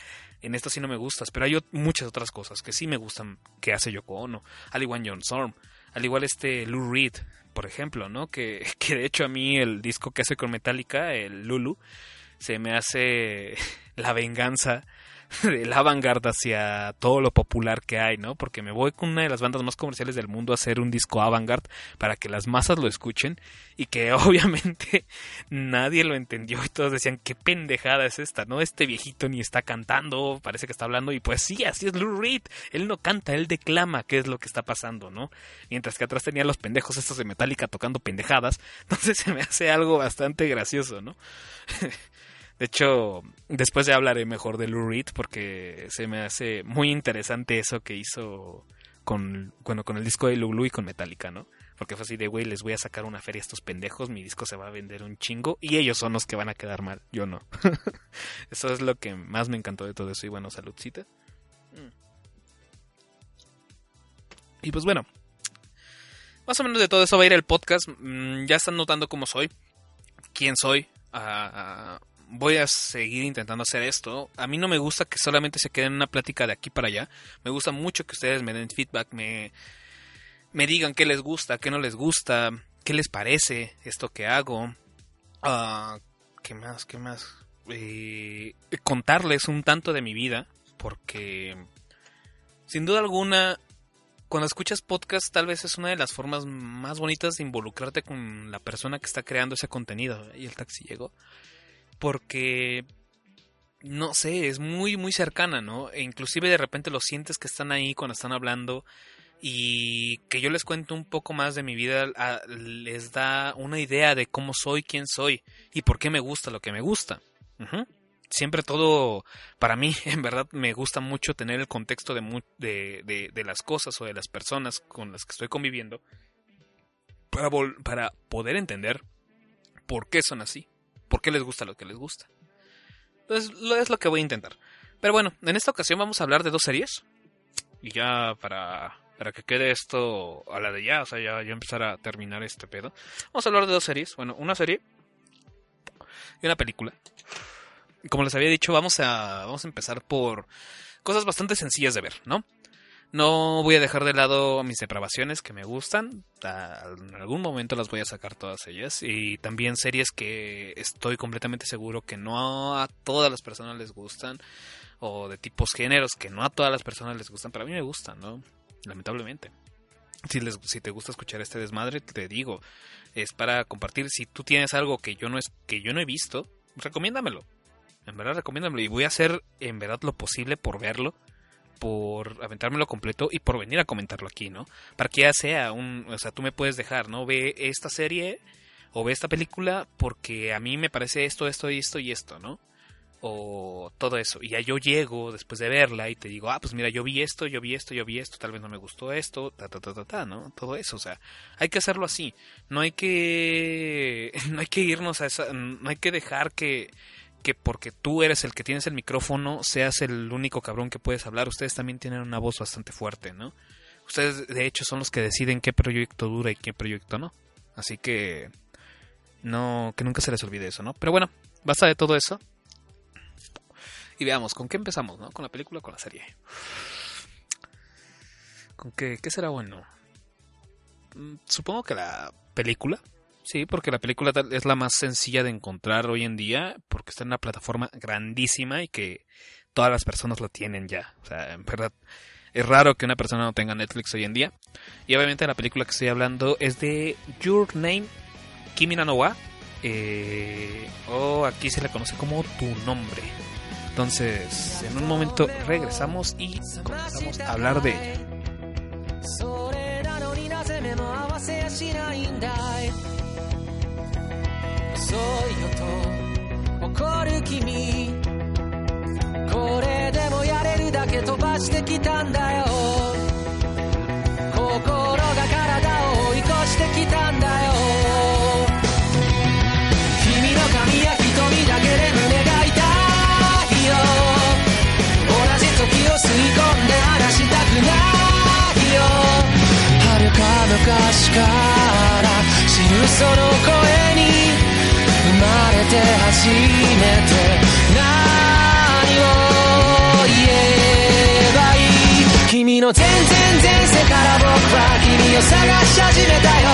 en esto sí no me gustas. Pero hay muchas otras cosas que sí me gustan que hace Yoko Ono. Al igual John Storm. Al igual este Lou Reed por ejemplo, ¿no? Que, [laughs] que de hecho a mí el disco que hace con Metallica, el Lulu, se me hace [laughs] la venganza [laughs] del avant hacia todo lo popular que hay, ¿no? Porque me voy con una de las bandas más comerciales del mundo a hacer un disco avant para que las masas lo escuchen y que [laughs] obviamente nadie lo entendió y todos decían, qué pendejada es esta, ¿no? Este viejito ni está cantando, parece que está hablando y pues sí, así es Lou Reed, él no canta, él declama qué es lo que está pasando, ¿no? Mientras que atrás tenía los pendejos estos de Metallica tocando pendejadas, [laughs] entonces se me hace algo bastante gracioso, ¿no? De hecho, después ya hablaré mejor de Lou Reed porque se me hace muy interesante eso que hizo con, bueno, con el disco de Lulu y con Metallica, ¿no? Porque fue así de, güey, les voy a sacar una feria a estos pendejos, mi disco se va a vender un chingo y ellos son los que van a quedar mal, yo no. [laughs] eso es lo que más me encantó de todo eso y bueno, saludcita. Mm. Y pues bueno, más o menos de todo eso va a ir el podcast. Mm, ya están notando cómo soy, quién soy. Voy a seguir intentando hacer esto. A mí no me gusta que solamente se quede en una plática de aquí para allá. Me gusta mucho que ustedes me den feedback, me, me digan qué les gusta, qué no les gusta, qué les parece esto que hago. Uh, ¿Qué más? ¿Qué más? Eh, contarles un tanto de mi vida, porque sin duda alguna, cuando escuchas podcast tal vez es una de las formas más bonitas de involucrarte con la persona que está creando ese contenido. Y el taxi llegó porque no sé, es muy muy cercana, ¿no? E inclusive de repente lo sientes que están ahí cuando están hablando y que yo les cuento un poco más de mi vida les da una idea de cómo soy, quién soy y por qué me gusta lo que me gusta. Siempre todo, para mí, [laughs] en verdad, me gusta mucho tener el contexto de, de, de, las cosas o de las personas con las que estoy conviviendo para, para poder entender por qué son así por qué les gusta lo que les gusta. Entonces, lo es lo que voy a intentar. Pero bueno, en esta ocasión vamos a hablar de dos series. Y ya para, para que quede esto a la de ya, o sea, ya, ya empezar a terminar este pedo. Vamos a hablar de dos series. Bueno, una serie y una película. Y como les había dicho, vamos a, vamos a empezar por cosas bastante sencillas de ver, ¿no? No voy a dejar de lado mis depravaciones que me gustan. En algún momento las voy a sacar todas ellas. Y también series que estoy completamente seguro que no a todas las personas les gustan. O de tipos géneros que no a todas las personas les gustan. Pero a mí me gustan, ¿no? Lamentablemente. Si, si te gusta escuchar este desmadre, te digo, es para compartir. Si tú tienes algo que yo no, es, que yo no he visto, recomiéndamelo. En verdad, recomiéndamelo. Y voy a hacer en verdad lo posible por verlo por aventármelo completo y por venir a comentarlo aquí, ¿no? Para que ya sea un, o sea, tú me puedes dejar, ¿no? Ve esta serie o ve esta película porque a mí me parece esto, esto y esto y esto, ¿no? o todo eso. Y ya yo llego después de verla y te digo, ah, pues mira, yo vi esto, yo vi esto, yo vi esto, tal vez no me gustó esto, ta, ta, ta, ta, ta, ¿no? Todo eso, o sea, hay que hacerlo así. No hay que, [laughs] no hay que irnos a esa, no hay que dejar que, que porque tú eres el que tienes el micrófono, seas el único cabrón que puedes hablar. Ustedes también tienen una voz bastante fuerte, ¿no? Ustedes, de hecho, son los que deciden qué proyecto dura y qué proyecto no. Así que, no, que nunca se les olvide eso, ¿no? Pero bueno, basta de todo eso. Y veamos, ¿con qué empezamos, no? ¿Con la película o con la serie? ¿Con qué, qué será bueno? Mm, supongo que la película. Sí, porque la película es la más sencilla de encontrar hoy en día, porque está en una plataforma grandísima y que todas las personas lo tienen ya. O sea, en verdad, es raro que una persona no tenga Netflix hoy en día. Y obviamente la película que estoy hablando es de Your Name Kimi no wa, eh, o aquí se le conoce como Tu Nombre. Entonces, en un momento regresamos y comenzamos a hablar de ella. 遅いよと怒る君。これでもやれるだけ飛ばしてきたんだよ。心が体を追い越してきたんだよ。君の髪や瞳だけで胸が痛いよ。同じ時を吸い込んで離したくないよ。遥か昔から知るその声にまれて初めて何を言えばいい君の全然前世から僕は君を探し始めたよ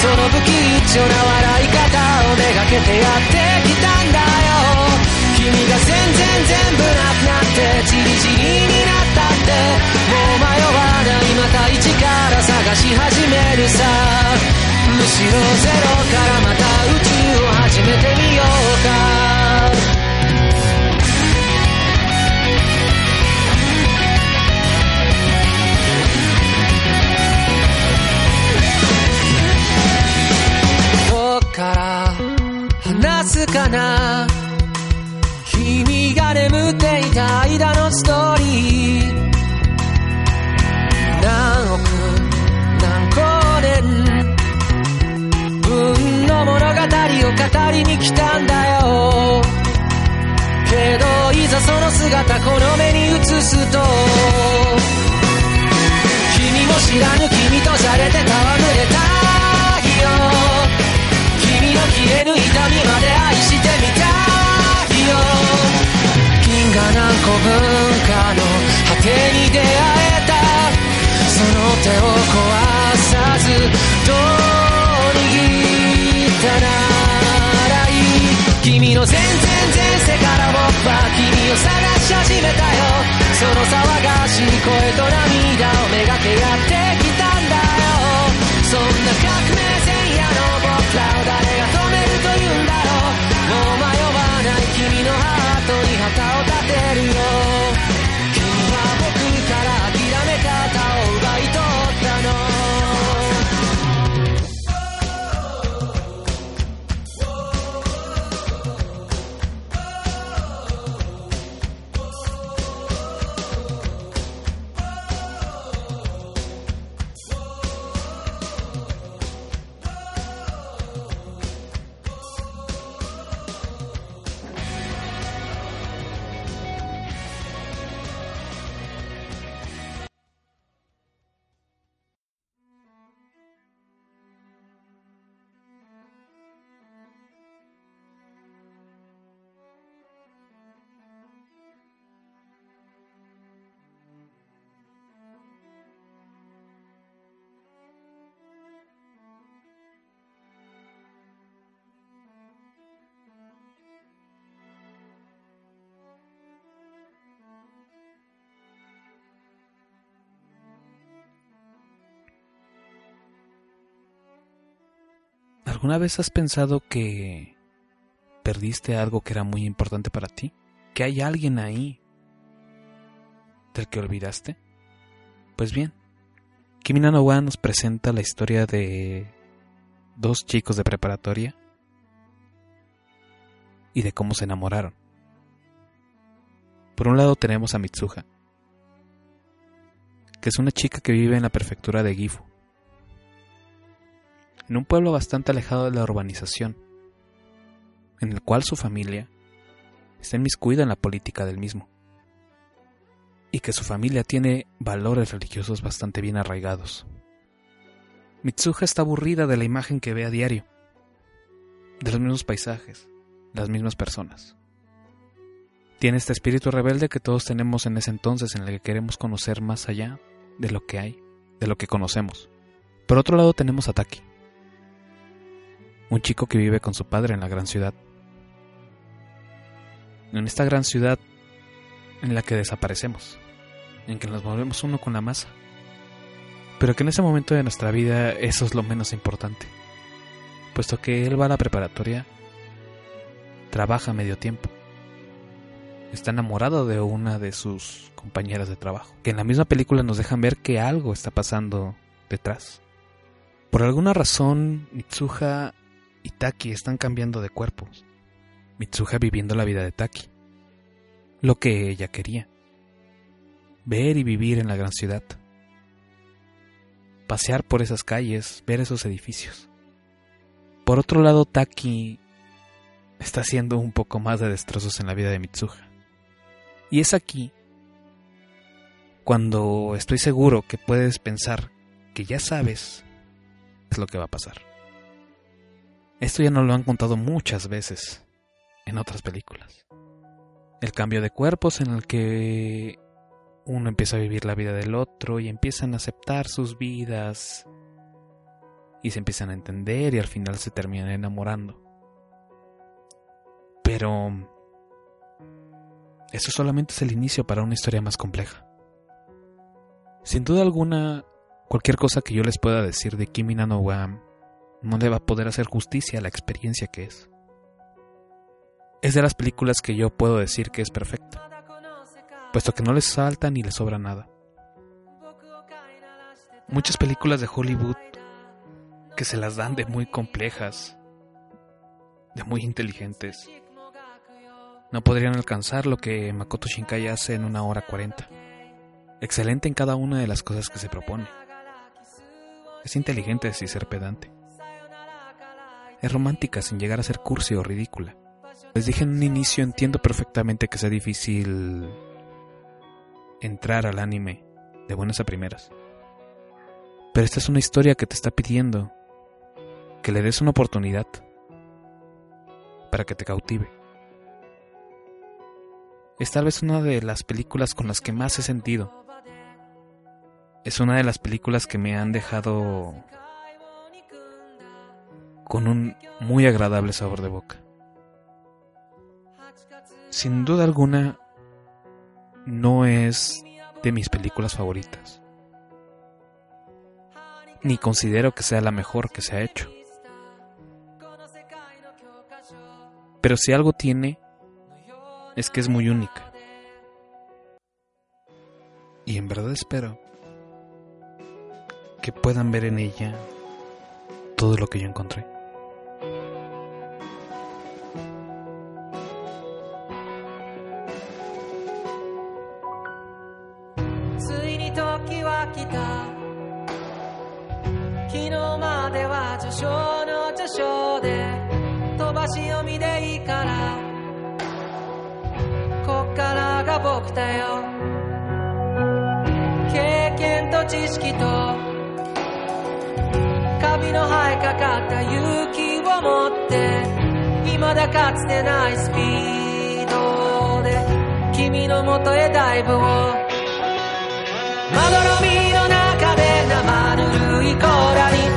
その不吉祥な笑い方をめがけてやってきたんだよ君が全然全部なくなってチリチリになったってもう迷わないまた一から探し始めるさむしろゼロからまた宇宙を始めてみようか。すかな。君が眠っていた間のストーリー。物語を語りに来たんだよ。けどいざその姿この目に映すと君も知らぬ君とじゃれて戯れたいよ。君の消える痛みまで愛してみたいよ。銀河何個分かの果てに出会えた。その手を壊さずどう握ったならいい君の全然前世から僕は君を探し始めたよ。その騒がしい声と涙をめがけやってきたんだよ。そんな革命前夜の僕らを誰が止めるというんだろう。もう迷わない君のハートに旗を立てるよ。君は僕から諦め方を奪い取ったの。¿Alguna vez has pensado que perdiste algo que era muy importante para ti? ¿Que hay alguien ahí del que olvidaste? Pues bien, Kimi no wa nos presenta la historia de dos chicos de preparatoria y de cómo se enamoraron. Por un lado tenemos a Mitsuha, que es una chica que vive en la prefectura de Gifu, en un pueblo bastante alejado de la urbanización, en el cual su familia está inmiscuida en la política del mismo, y que su familia tiene valores religiosos bastante bien arraigados. Mitsuha está aburrida de la imagen que ve a diario, de los mismos paisajes, las mismas personas. Tiene este espíritu rebelde que todos tenemos en ese entonces en el que queremos conocer más allá de lo que hay, de lo que conocemos. Por otro lado tenemos a un chico que vive con su padre en la gran ciudad. En esta gran ciudad en la que desaparecemos, en que nos movemos uno con la masa. Pero que en ese momento de nuestra vida eso es lo menos importante, puesto que él va a la preparatoria, trabaja medio tiempo, está enamorado de una de sus compañeras de trabajo, que en la misma película nos dejan ver que algo está pasando detrás. Por alguna razón, Mitsuha y Taki están cambiando de cuerpos. Mitsuha viviendo la vida de Taki. Lo que ella quería. Ver y vivir en la gran ciudad. Pasear por esas calles, ver esos edificios. Por otro lado, Taki está haciendo un poco más de destrozos en la vida de Mitsuha. Y es aquí cuando estoy seguro que puedes pensar que ya sabes es lo que va a pasar. Esto ya nos lo han contado muchas veces en otras películas. El cambio de cuerpos en el que uno empieza a vivir la vida del otro y empiezan a aceptar sus vidas y se empiezan a entender y al final se terminan enamorando. Pero eso solamente es el inicio para una historia más compleja. Sin duda alguna, cualquier cosa que yo les pueda decir de Kimi no Wa no le va a poder hacer justicia a la experiencia que es. Es de las películas que yo puedo decir que es perfecta, puesto que no les salta ni les sobra nada. Muchas películas de Hollywood que se las dan de muy complejas, de muy inteligentes, no podrían alcanzar lo que Makoto Shinkai hace en una hora cuarenta. Excelente en cada una de las cosas que se propone. Es inteligente sin ser pedante. Es romántica sin llegar a ser cursi o ridícula. Les dije en un inicio, entiendo perfectamente que sea difícil entrar al anime de buenas a primeras. Pero esta es una historia que te está pidiendo que le des una oportunidad para que te cautive. Es tal vez una de las películas con las que más he sentido. Es una de las películas que me han dejado con un muy agradable sabor de boca. Sin duda alguna, no es de mis películas favoritas. Ni considero que sea la mejor que se ha hecho. Pero si algo tiene, es que es muy única. Y en verdad espero que puedan ver en ella todo lo que yo encontré. し読みでいいから。こっからが僕だよ。経験と知識と。カビの生えかかった勇気を持って。未だかつてないスピードで。君のもとへダイブを。まどろみの中で生ぬるい甲羅に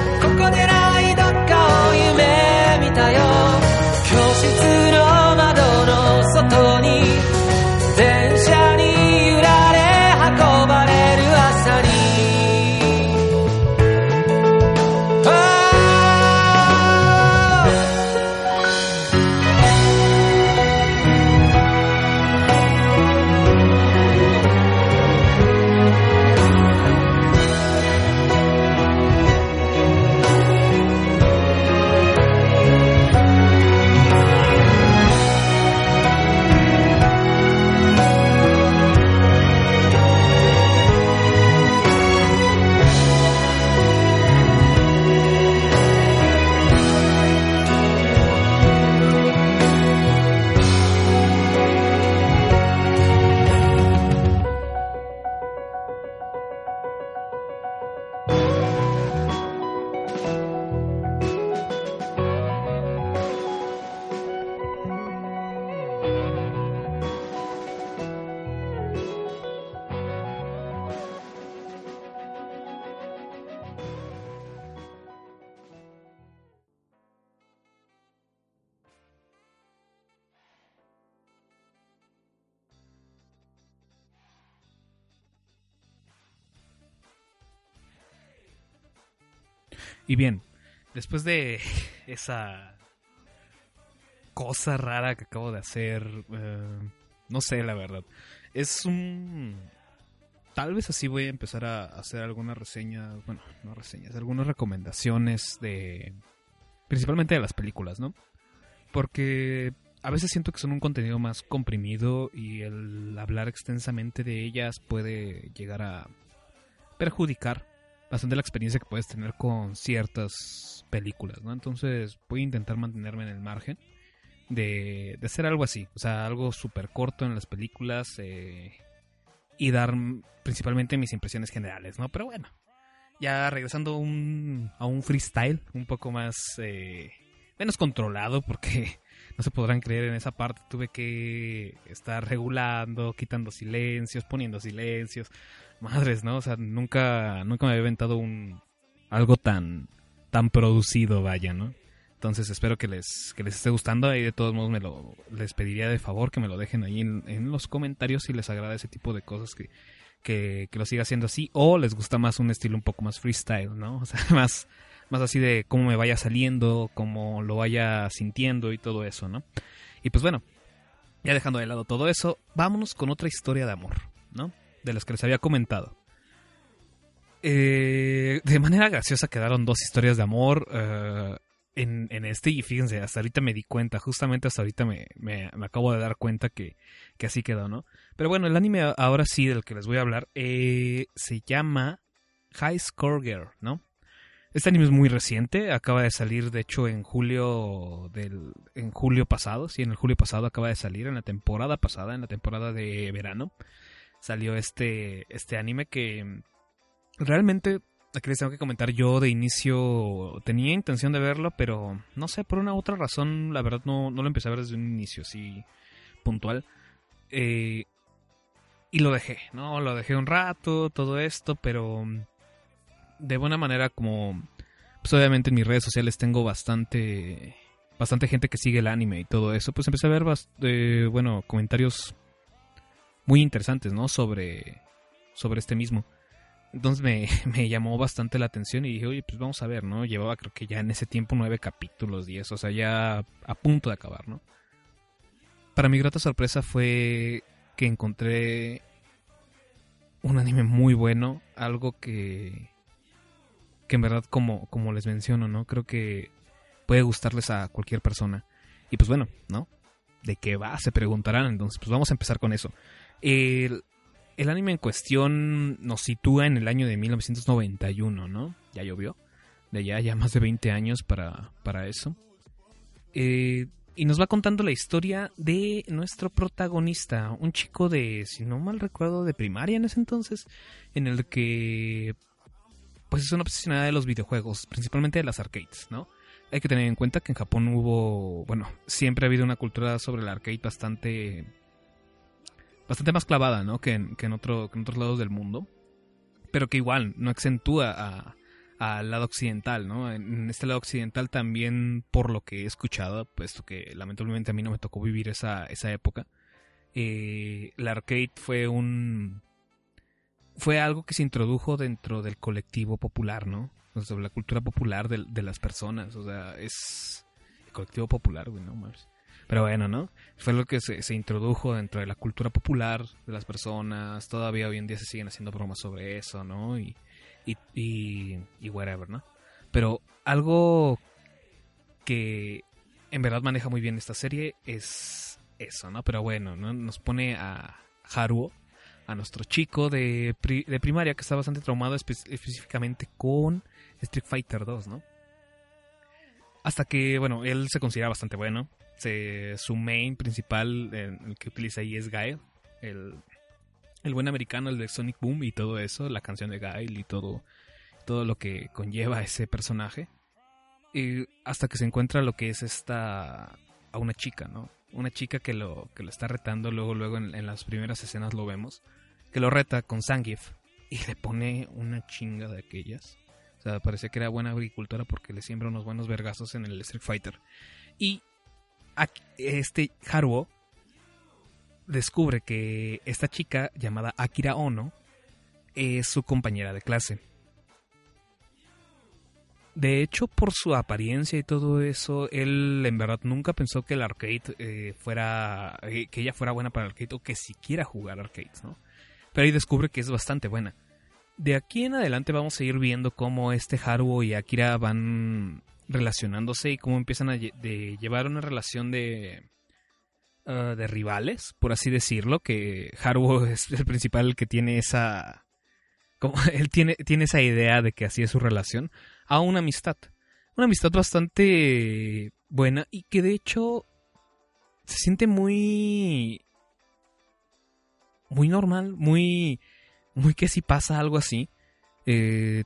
Y bien, después de [laughs] esa cosa rara que acabo de hacer, eh, no sé la verdad, es un... Tal vez así voy a empezar a hacer algunas reseñas, bueno, no reseñas, algunas recomendaciones de... Principalmente de las películas, ¿no? Porque a veces siento que son un contenido más comprimido y el hablar extensamente de ellas puede llegar a perjudicar bastante la experiencia que puedes tener con ciertas películas, ¿no? Entonces voy a intentar mantenerme en el margen de, de hacer algo así, o sea, algo súper corto en las películas eh, y dar principalmente mis impresiones generales, ¿no? Pero bueno, ya regresando un, a un freestyle un poco más... Eh, menos controlado porque [laughs] no se podrán creer en esa parte. Tuve que estar regulando, quitando silencios, poniendo silencios. Madres, ¿no? O sea, nunca, nunca me había inventado un algo tan, tan producido, vaya, ¿no? Entonces espero que les, que les esté gustando y de todos modos me lo, les pediría de favor que me lo dejen ahí en, en los comentarios si les agrada ese tipo de cosas que, que, que, lo siga haciendo así o les gusta más un estilo un poco más freestyle, ¿no? O sea, [laughs] más, más así de cómo me vaya saliendo, cómo lo vaya sintiendo y todo eso, ¿no? Y pues bueno, ya dejando de lado todo eso, vámonos con otra historia de amor, ¿no? De las que les había comentado. Eh, de manera graciosa quedaron dos historias de amor eh, en, en, este y fíjense, hasta ahorita me di cuenta, justamente hasta ahorita me, me, acabo de dar cuenta que, que, así quedó, ¿no? Pero bueno, el anime ahora sí del que les voy a hablar eh, se llama High Score Girl, ¿no? Este anime es muy reciente, acaba de salir de hecho en julio del en julio pasado, sí, en el julio pasado acaba de salir en la temporada pasada, en la temporada de verano salió este este anime que realmente aquí les tengo que comentar yo de inicio tenía intención de verlo, pero no sé, por una u otra razón, la verdad no, no lo empecé a ver desde un inicio así puntual. Eh, y lo dejé, ¿no? Lo dejé un rato, todo esto, pero de buena manera como pues obviamente en mis redes sociales tengo bastante bastante gente que sigue el anime y todo eso, pues empecé a ver eh, bueno, comentarios muy interesantes, ¿no? sobre sobre este mismo. Entonces me, [laughs] me, llamó bastante la atención y dije, oye, pues vamos a ver, ¿no? Llevaba creo que ya en ese tiempo nueve capítulos, diez, o sea, ya a punto de acabar, ¿no? Para mi grata sorpresa fue que encontré un anime muy bueno, algo que que en verdad, como, como les menciono, ¿no? Creo que puede gustarles a cualquier persona. Y pues bueno, ¿no? ¿De qué va? Se preguntarán. Entonces, pues vamos a empezar con eso. El, anime en cuestión nos sitúa en el año de 1991, ¿no? Ya llovió. De allá ya más de 20 años para, para eso. Eh, y nos va contando la historia de nuestro protagonista, un chico de, si no mal recuerdo, de primaria en ese entonces, en el que pues es una obsesionada de los videojuegos, principalmente de las arcades, ¿no? Hay que tener en cuenta que en Japón hubo, bueno, siempre ha habido una cultura sobre el arcade bastante bastante más clavada, ¿no? Que en, que en, otro, que en otros lados del mundo, pero que igual no acentúa al lado occidental, ¿no? En este lado occidental también, por lo que he escuchado, puesto que lamentablemente a mí no me tocó vivir esa, esa época, eh, el arcade fue un fue algo que se introdujo dentro del colectivo popular, ¿no? O sea, la cultura popular de, de las personas. O sea, es. El colectivo popular, güey, no más. Pero bueno, ¿no? Fue lo que se, se, introdujo dentro de la cultura popular de las personas. Todavía hoy en día se siguen haciendo bromas sobre eso, ¿no? Y, y, y, y whatever, ¿no? Pero algo que en verdad maneja muy bien esta serie es eso, ¿no? Pero bueno, ¿no? Nos pone a Haruo a nuestro chico de, pri de primaria que está bastante traumado espe específicamente con Street Fighter 2, ¿no? Hasta que, bueno, él se considera bastante bueno. Se, su main principal, que utiliza ahí es Gael, el, el buen americano, el de Sonic Boom y todo eso, la canción de Gael y todo, todo lo que conlleva ese personaje. Y hasta que se encuentra lo que es esta a una chica, ¿no? Una chica que lo, que lo está retando, luego, luego en, las primeras escenas lo vemos que lo reta con Sangif y le pone una chinga de aquellas. O sea, parece que era buena agricultora porque le siembra unos buenos vergazos en el Street Fighter. Y este Haruo descubre que esta chica llamada Akira Ono es su compañera de clase. De hecho, por su apariencia y todo eso, él en verdad nunca pensó que el arcade eh, fuera. eh, que ella fuera buena para el arcade o que siquiera jugar arcades, ¿no? Pero ahí descubre que es bastante buena. De aquí en adelante vamos a ir viendo cómo este Haruo y Akira van relacionándose y cómo empiezan a llevar una relación de. ah, de rivales, por así decirlo. Que Haruo [laughs] es el principal que tiene esa. [laughs] Él tiene, tiene esa idea de que así es su relación a una amistad. Una amistad bastante buena y que de hecho se siente muy... muy normal, muy... muy que si pasa algo así. eh,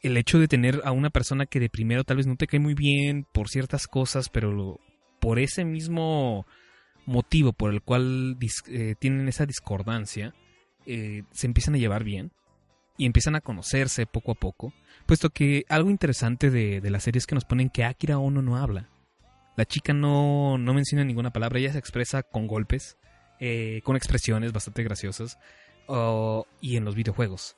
el hecho de tener a una persona que de primero tal vez no te cae muy bien por ciertas cosas, pero por ese mismo motivo por el cual eh, tienen esa discordancia, eh, se empiezan a llevar bien y empiezan a conocerse poco a poco. Puesto que algo interesante de, de la serie es que nos ponen que Akira Ono no habla. La chica no, no menciona ninguna palabra, ella se expresa con golpes, eh, con expresiones bastante graciosas, y en los videojuegos.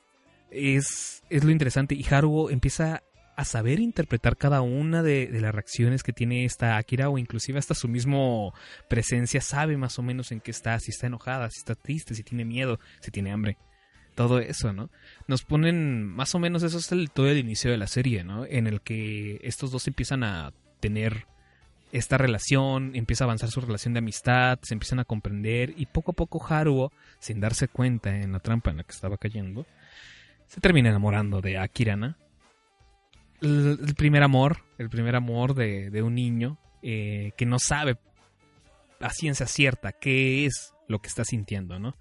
Es, es lo interesante, y Haruo empieza a saber interpretar cada una de, las reacciones que tiene esta Akira, o inclusive hasta su mismo presencia, sabe más o menos en qué está, si está enojada, si está triste, si tiene miedo, si tiene hambre. Todo eso, ¿no? nos ponen más o menos eso es el, todo el inicio de la serie, ¿no? En el que estos dos empiezan a tener esta relación, empieza a avanzar su relación de amistad, se empiezan a comprender y poco a poco Haruo, sin darse cuenta en la trampa en la que estaba cayendo, se termina enamorando de Akirana. El, el primer amor, el primer amor de, de un niño eh, que no sabe a ciencia cierta qué es lo que está sintiendo, ¿no?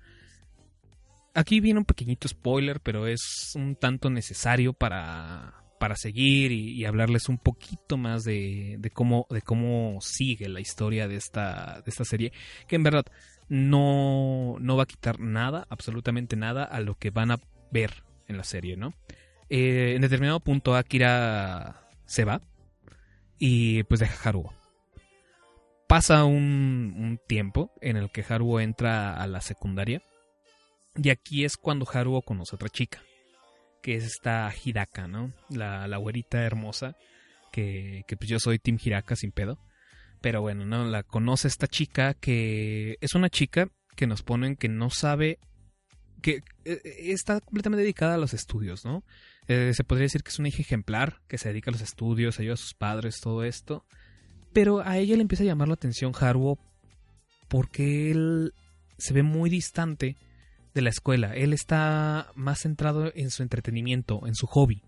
Aquí viene un pequeñito spoiler, pero es un tanto necesario para, para seguir y, y hablarles un poquito más de, de cómo, de cómo sigue la historia de esta, de esta serie, que en verdad no, no va a quitar nada, absolutamente nada, a lo que van a ver en la serie, ¿no? Eh, en determinado punto Akira se va y pues deja Haruo. Pasa un, tiempo en el que Haruo entra a la secundaria y aquí es cuando Haruo conoce a otra chica, que es esta Hiraka, ¿no? La, la güerita hermosa, que, que pues yo soy Team Hiraka sin pedo. Pero bueno, ¿no? La conoce esta chica que es una chica que nos ponen que no sabe, que eh, está completamente dedicada a los estudios, ¿no? Eh, se podría decir que es una hija ejemplar, que se dedica a los estudios, ayuda a sus padres, todo esto. Pero a ella le empieza a llamar la atención Haruo porque él se ve muy distante de la escuela. Él está más centrado en su entretenimiento, en su hobby.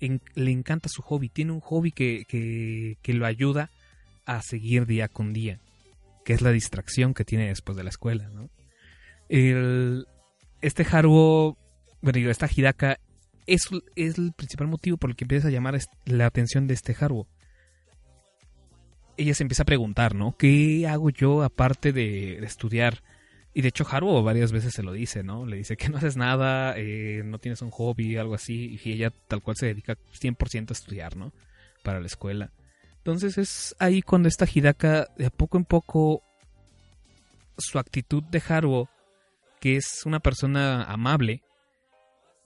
Le encanta su hobby. Tiene un hobby que, que, que lo ayuda a seguir día con día. Que es la distracción que tiene después de la escuela, ¿no? El- este Haruo, bueno, esta Hidaka es, es el principal motivo por el que empieza a llamar la atención de este Haruo. Ella se empieza a preguntar, ¿no? ¿Qué hago yo aparte de, de estudiar? Y de hecho Haruo varias veces se lo dice, ¿no? Le dice que no haces nada, eh, no tienes un hobby, algo así, y ella tal cual se dedica 100% a estudiar, ¿no? Para la escuela. Entonces es ahí cuando esta Hidaka, de a poco en poco, su actitud de Haruo, que es una persona amable,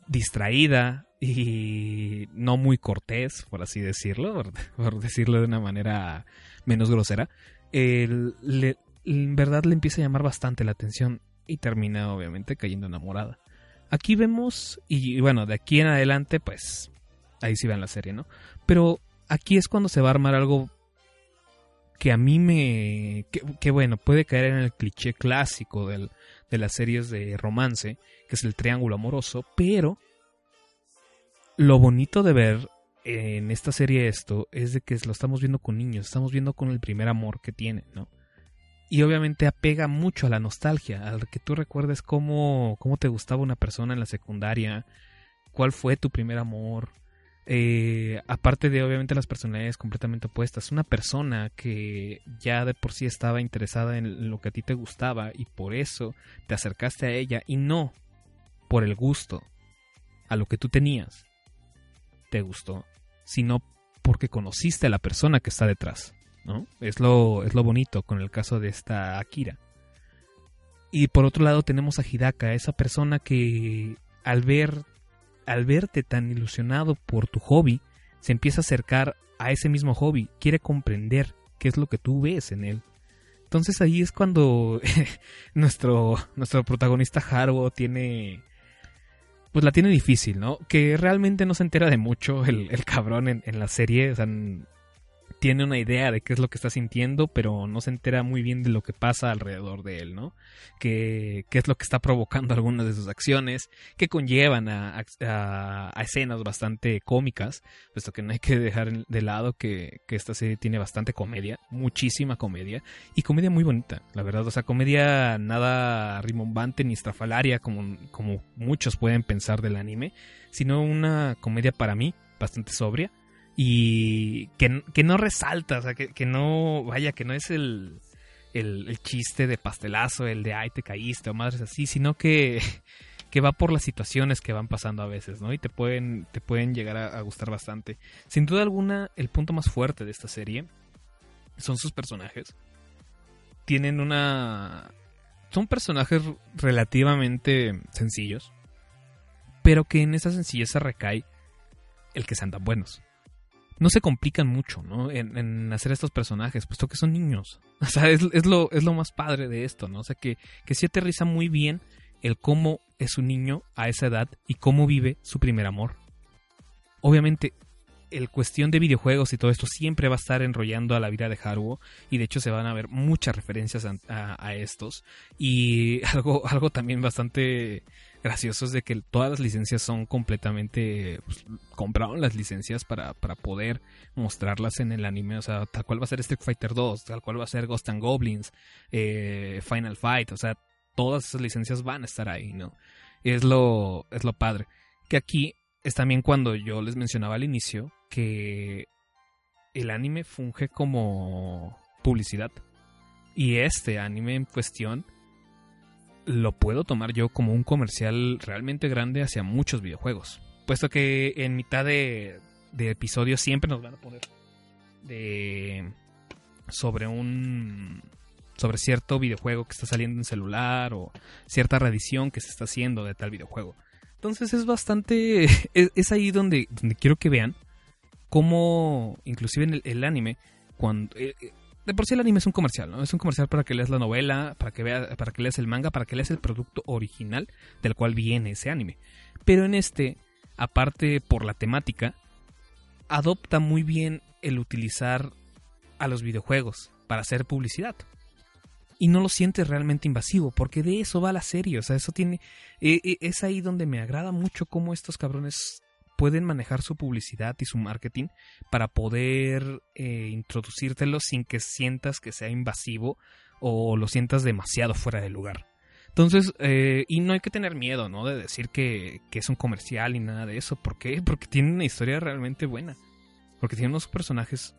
distraída y no muy cortés, por así decirlo, por, [laughs] decirlo de una manera menos grosera, en verdad le empieza a llamar bastante la atención y termina obviamente cayendo enamorada. Aquí vemos, y bueno, de aquí en adelante, pues ahí sí vean la serie, ¿no? Pero aquí es cuando se va a armar algo que a mí me... que, bueno, puede caer en el cliché clásico del, de las series de romance, que es el triángulo amoroso, pero lo bonito de ver en esta serie esto es de que lo estamos viendo con niños, estamos viendo con el primer amor que tienen, ¿no? Y obviamente apega mucho a la nostalgia, al que tú recuerdes cómo, cómo te gustaba una persona en la secundaria, cuál fue tu primer amor, eh, aparte de obviamente las personalidades completamente opuestas, una persona que ya de por sí estaba interesada en lo que a ti te gustaba y por eso te acercaste a ella y no por el gusto a lo que tú tenías, te gustó, sino porque conociste a la persona que está detrás, ¿no? Es lo, es lo bonito con el caso de esta Akira. Y por otro lado tenemos a Hidaka, esa persona que al ver al verte tan ilusionado por tu hobby, se empieza a acercar a ese mismo hobby, quiere comprender qué es lo que tú ves en él. Entonces ahí es cuando [laughs] nuestro, nuestro protagonista Haruo tiene... Pues la tiene difícil, ¿no? Que realmente no se entera de mucho el, el cabrón en, en la serie. O sea, tiene una idea de qué es lo que está sintiendo, pero no se entera muy bien de lo que pasa alrededor de él, ¿no? Qué, qué es lo que está provocando [laughs] algunas de sus acciones, que conllevan a, a, a, escenas bastante cómicas, puesto que no hay que dejar de lado que, que, esta serie tiene bastante comedia, muchísima comedia, y comedia muy bonita, la verdad, o sea, comedia nada rimbombante ni estrafalaria como, como muchos pueden pensar del anime, sino una comedia para mí bastante sobria y que, que no resalta, o sea, que, que, no, vaya, que no es el, el, chiste de pastelazo, el de ay te caíste o madres así, sino que, [laughs] que va por las situaciones que van pasando a veces, ¿no? Y te pueden, te pueden llegar a, gustar bastante. Sin duda alguna, el punto más fuerte de esta serie son sus personajes. Tienen una... Son personajes relativamente sencillos, pero que en esa sencillez recae el que sean tan buenos no se complican mucho, ¿no? En, en, hacer estos personajes, puesto que son niños. [laughs] O sea, es, lo, es lo más padre de esto, ¿no? O sea, que, que sí aterriza muy bien el cómo es un niño a esa edad y cómo vive su primer amor. Obviamente, el cuestión de videojuegos y todo esto siempre va a estar enrollando a la vida de Haruo y de hecho se van a ver muchas referencias a, a, a estos y [laughs] algo, algo también bastante gracioso es de que todas las licencias son completamente pues, compraron las licencias para, para poder mostrarlas en el anime, o sea, tal cual va a ser Street Fighter 2, tal cual va a ser Ghost and Goblins, eh, Final Fight, o sea, todas esas licencias van a estar ahí, ¿no? Es lo, es lo padre. Que aquí es también cuando yo les mencionaba al inicio que el anime funge como publicidad. Y este anime en cuestión lo puedo tomar yo como un comercial realmente grande hacia muchos videojuegos. Puesto que en mitad de, de episodio siempre nos van a poner de sobre un sobre cierto videojuego que está saliendo en celular o cierta reedición que se está haciendo de tal videojuego. Entonces es bastante [laughs] es, ahí donde, donde quiero que vean cómo inclusive en el, anime cuando eh, de por sí el anime es un comercial, ¿no? Es un comercial para que leas la novela, para que veas, para que leas el manga, para que leas el producto original del cual viene ese anime. Pero en este, aparte por la temática, adopta muy bien el utilizar a los videojuegos para hacer publicidad. Y no lo sientes realmente invasivo, porque de eso va la serie. O sea, eso tiene. Eh, eh, es ahí donde me agrada mucho cómo estos cabrones pueden manejar su publicidad y su marketing para poder eh, introducírtelo sin que sientas que sea invasivo o lo sientas demasiado fuera de lugar. Entonces, eh, y no hay que tener miedo, ¿no? De decir que, es un comercial y nada de eso. ¿Por qué? Porque tiene una historia realmente buena. Porque tiene unos personajes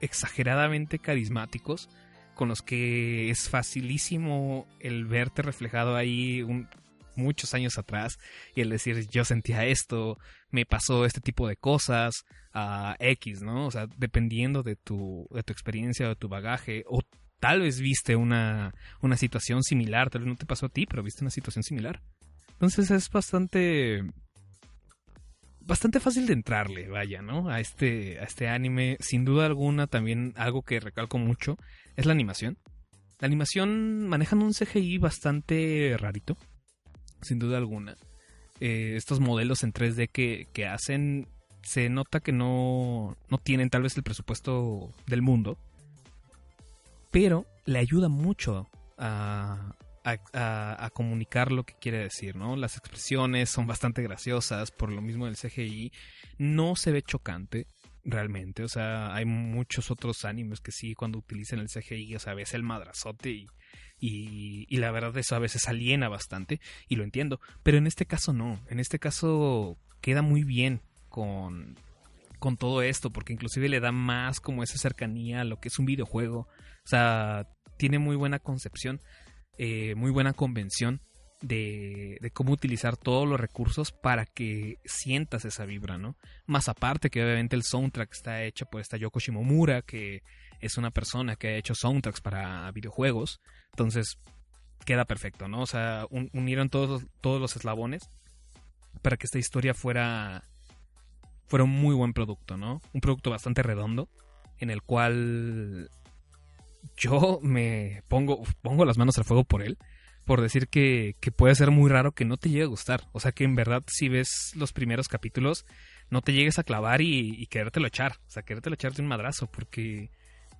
exageradamente carismáticos con los que es facilísimo el verte reflejado ahí un, muchos años atrás y el decir yo sentía esto, me pasó este tipo de cosas, a X, ¿no? O sea, dependiendo de tu, de tu experiencia o de tu bagaje, o tal vez viste una, una situación similar, tal vez no te pasó a ti, pero viste una situación similar. Entonces es bastante bastante fácil de entrarle, vaya, ¿no? A este, a este anime. Sin duda alguna, también algo que recalco mucho es la animación. La animación manejan un CGI bastante rarito sin duda alguna. Eh, estos modelos en 3D que, que, hacen, se nota que no, no tienen tal vez el presupuesto del mundo, pero le ayuda mucho a, a, comunicar lo que quiere decir, ¿no? Las expresiones son bastante graciosas, por lo mismo del CGI, no se ve chocante realmente, o sea, hay muchos otros animes que sí, cuando utilizan el CGI, o sea, ves el madrazote y y, y, la verdad eso a veces aliena bastante y lo entiendo, pero en este caso no, en este caso queda muy bien con, con todo esto porque inclusive le da más como esa cercanía a lo que es un videojuego, o sea, tiene muy buena concepción, eh, muy buena convención de, de, cómo utilizar todos los recursos para que sientas esa vibra, ¿no? Más aparte que obviamente el soundtrack está hecho por esta Yoko Shimomura, que es una persona que ha hecho soundtracks para videojuegos, entonces queda perfecto, ¿no? O sea, un, unieron todos, todos los eslabones para que esta historia fuera fuera un muy buen producto, ¿no? Un producto bastante redondo, en el cual yo me pongo, pongo las manos al fuego por él, por decir que, que puede ser muy raro que no te llegue a gustar. O sea que en verdad si ves los primeros capítulos, no te llegues a clavar y, y querértelo echar. O sea, querértelo echar de un madrazo, porque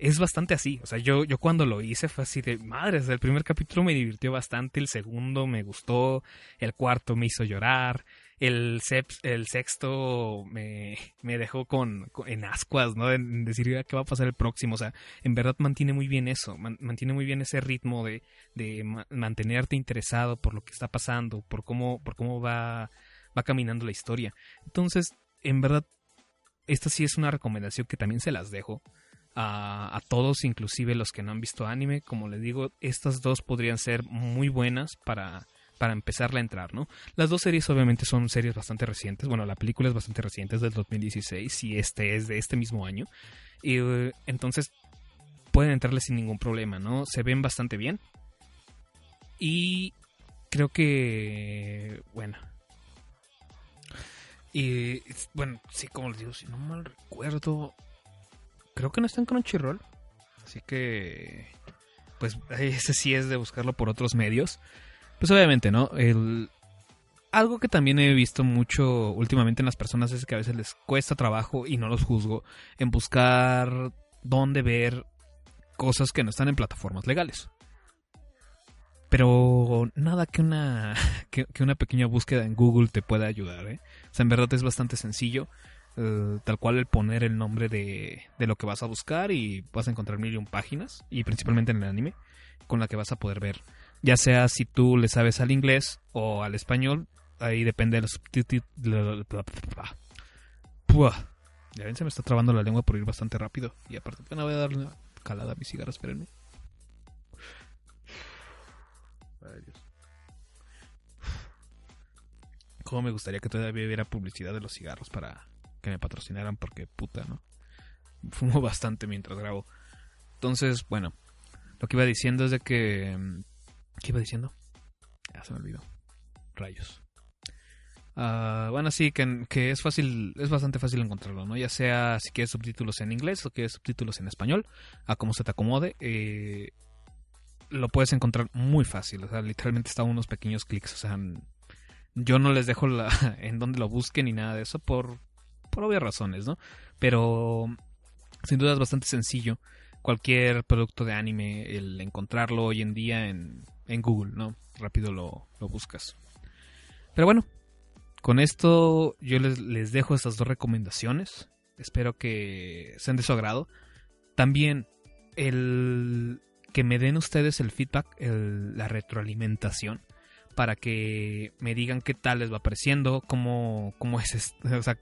es bastante así. O sea, yo, yo cuando lo hice fue así de madres. El primer capítulo me divirtió bastante, el segundo me gustó, el cuarto me hizo llorar, el, el sexto me, me dejó con, con- en ascuas, ¿no? En decir "Ah, qué va a pasar el próximo. O sea, en verdad mantiene muy bien eso, man- mantiene muy bien ese ritmo de, de ma- mantenerte interesado por lo que está pasando, por cómo, por cómo va, va caminando la historia. Entonces, en verdad, esta sí es una recomendación que también se las dejo a, a todos, inclusive los que no han visto anime. Como les digo, estas dos podrían ser muy buenas para, para empezarla a entrar, ¿no? Las dos series obviamente son series bastante recientes. Bueno, la película es bastante reciente, es del 2016 y este es de este mismo año. Y entonces pueden entrarle sin ningún problema, ¿no? Se ven bastante bien. Y creo que, bueno. Y bueno, sí, como les digo, si no mal recuerdo, creo que no está en Crunchyroll. Así que, pues ese sí es de buscarlo por otros medios. Pues obviamente, ¿no? El, algo que también he visto mucho últimamente en las personas es que a veces les cuesta trabajo, y no los juzgo, en buscar dónde ver cosas que no están en plataformas legales. Pero nada que una, [laughs] que, que una pequeña búsqueda en Google te pueda ayudar, ¿eh? O sea, en verdad es bastante sencillo. Eh, tal cual el poner el nombre de, de lo que vas a buscar y vas a encontrar mil y un páginas, y principalmente en el anime, con la que vas a poder ver. Ya sea si tú le sabes al inglés o al español, ahí depende de los subtítulos. Ya ven, se me está trabando la lengua por ir bastante rápido. Y aparte, bueno, voy a darle una calada a mi cigarro, espérenme. Ay, Dios. Cómo me gustaría que todavía hubiera publicidad de los cigarros para que me patrocinaran, porque puta, ¿no? [laughs] Fumo bastante mientras grabo. Entonces, bueno, lo que iba diciendo es de que... mm, ¿Qué iba diciendo? Ya se me olvidó. Rayos. Ah, bueno, sí, que, que es fácil, es bastante fácil encontrarlo, ¿no? Ya sea si quieres subtítulos en inglés o quieres subtítulos en español, a como se te acomode, eh, lo puedes encontrar muy fácil, o sea, literalmente está unos pequeños clics, o sea, yo no les dejo [laughs] en donde lo busquen ni nada de eso por, por obvias razones, ¿no? Pero sin duda es bastante sencillo cualquier producto de anime, el encontrarlo hoy en día en, en Google, ¿no? Rápido lo, lo buscas. Pero bueno, con esto yo les, les dejo estas dos recomendaciones. Espero que sean de su agrado. También el que me den ustedes el feedback, el- la retroalimentación, para que me digan qué tal les va pareciendo, cómo, cómo es, est- [laughs] o sea,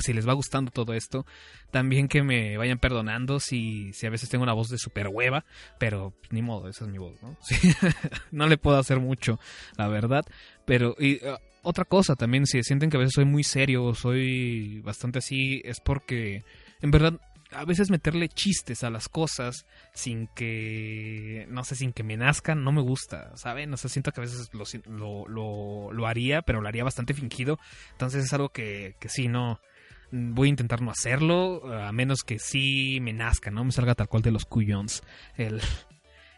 si les va gustando todo esto. También que me vayan perdonando si, si a veces tengo una voz de super hueva, pero ni modo, esa es mi voz, ¿no? [laughs] No le puedo hacer mucho, la verdad. Pero, y uh, otra cosa también, si sienten que a veces soy muy serio soy bastante así, es porque, en verdad, a veces meterle chistes a las cosas sin que, no sé, sin que me nazcan, no me gusta, ¿saben? O sea, siento que a veces lo, lo, lo, lo haría, pero lo haría bastante fingido. Entonces es algo que, que sí, no. Voy a intentar no hacerlo, a menos que sí me nazca, ¿no? Me salga tal cual de los cuyons. El,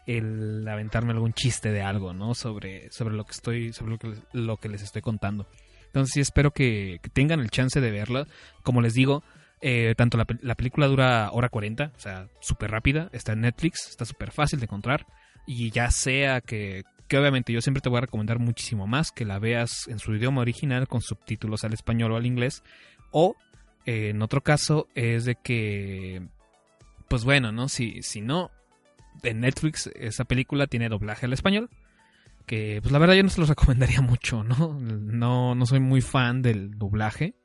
el aventarme algún chiste de algo, ¿no? Sobre, sobre lo que estoy, sobre lo que, lo que les estoy contando. Entonces sí espero que, que tengan el chance de verla. Como les digo, eh, tanto la, la película dura hora 40, o sea, súper rápida, está en Netflix, está súper fácil de encontrar. Y ya sea que, que obviamente yo siempre te voy a recomendar muchísimo más que la veas en su idioma original con subtítulos al español o al inglés. O eh, en otro caso es de que, pues bueno, ¿no? Si, si no, en Netflix esa película tiene doblaje al español. Que pues la verdad yo no se los [laughs] recomendaría mucho, ¿no? No, no soy muy fan del doblaje.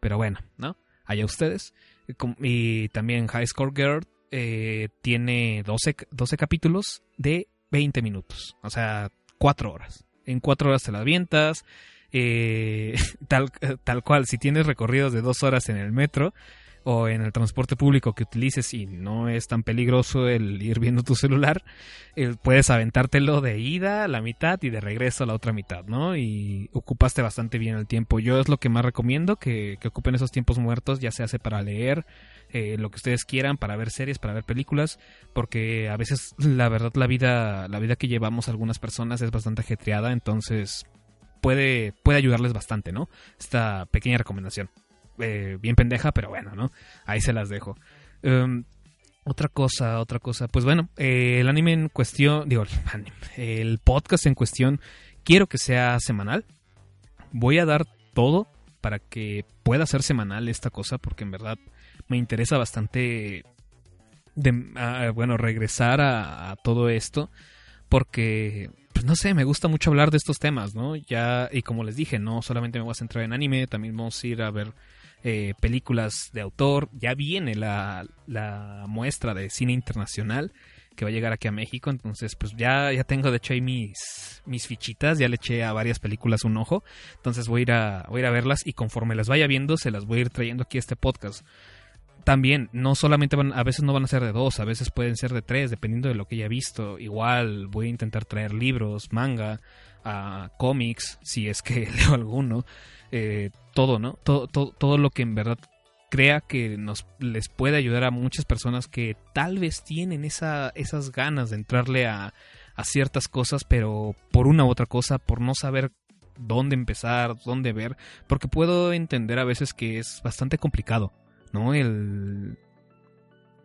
Pero bueno, ¿no? Allá ustedes. Y com- Y también High Score Girl eh, tiene 12, c- 12 capítulos de 20 minutos. O sea, 4 horas. En 4 horas te las avientas. Eh, [laughs] tal, tal cual, si tienes recorridos de 2 horas en el metro, o en el transporte público que utilices y no es tan peligroso el ir viendo tu celular, puedes aventártelo de ida la mitad y de regreso la otra mitad, ¿no? Y ocupaste bastante bien el tiempo. Yo es lo que más recomiendo, que, que ocupen esos tiempos muertos, ya se hace para leer, eh, lo que ustedes quieran, para ver series, para ver películas, porque a veces la verdad la vida, la vida que llevamos algunas personas es bastante ajetreada, entonces puede, puede ayudarles bastante, ¿no? Esta pequeña recomendación. Eh, bien pendeja, pero bueno, ¿no? Ahí se las dejo. Em, otra cosa, otra cosa. Pues bueno, eh, el anime en cuestión, digo, el, anime, el podcast en cuestión, quiero que sea semanal. Voy a dar todo para que pueda ser semanal esta cosa, porque en verdad me interesa bastante, ah, bueno, regresar a todo esto, porque pues no sé, me gusta mucho hablar de estos temas, ¿no? Ya, y como les dije, no solamente me voy a centrar en anime, también vamos a ir a ver eh, películas de autor. Ya viene la, la, muestra de cine internacional que va a llegar aquí a México. Entonces, pues ya, ya tengo de hecho ahí mis, mis fichitas. Ya le eché a varias películas un ojo. Entonces voy a, ir voy a ir a verlas y conforme las vaya viendo, se las voy a ir trayendo aquí a este podcast. También, no solamente van, a veces no van a ser de dos, a veces pueden ser de tres, dependiendo de lo que haya visto. Igual voy a intentar traer libros, manga, uh, cómics, si es que [laughs] leo alguno. Eh, todo, ¿no? Todo, todo, todo lo que en verdad crea que nos les puede ayudar a muchas personas que tal vez tienen esa, esas ganas de entrarle a, a ciertas cosas, pero por una u otra cosa, por no saber dónde empezar, dónde ver, porque puedo entender a veces que es bastante complicado, ¿no? El,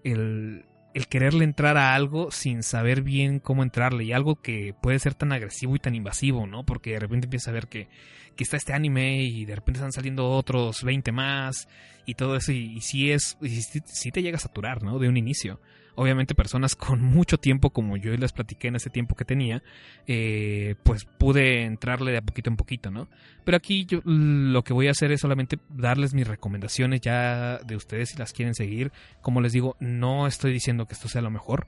el, el quererle entrar a algo sin saber bien cómo entrarle y algo que puede ser tan agresivo y tan invasivo, ¿no? Porque de repente empieza a ver que, que está este anime y de repente están saliendo otros 20 más y todo eso y, si es, y si, te llega a saturar, ¿no? De un inicio. Obviamente personas con mucho tiempo como yo les platiqué en ese tiempo que tenía, eh, pues pude entrarle de a poquito en poquito, ¿no? Pero aquí yo lo que voy a hacer es solamente darles mis recomendaciones ya de ustedes si las quieren seguir. Como les digo, no estoy diciendo que esto sea lo mejor.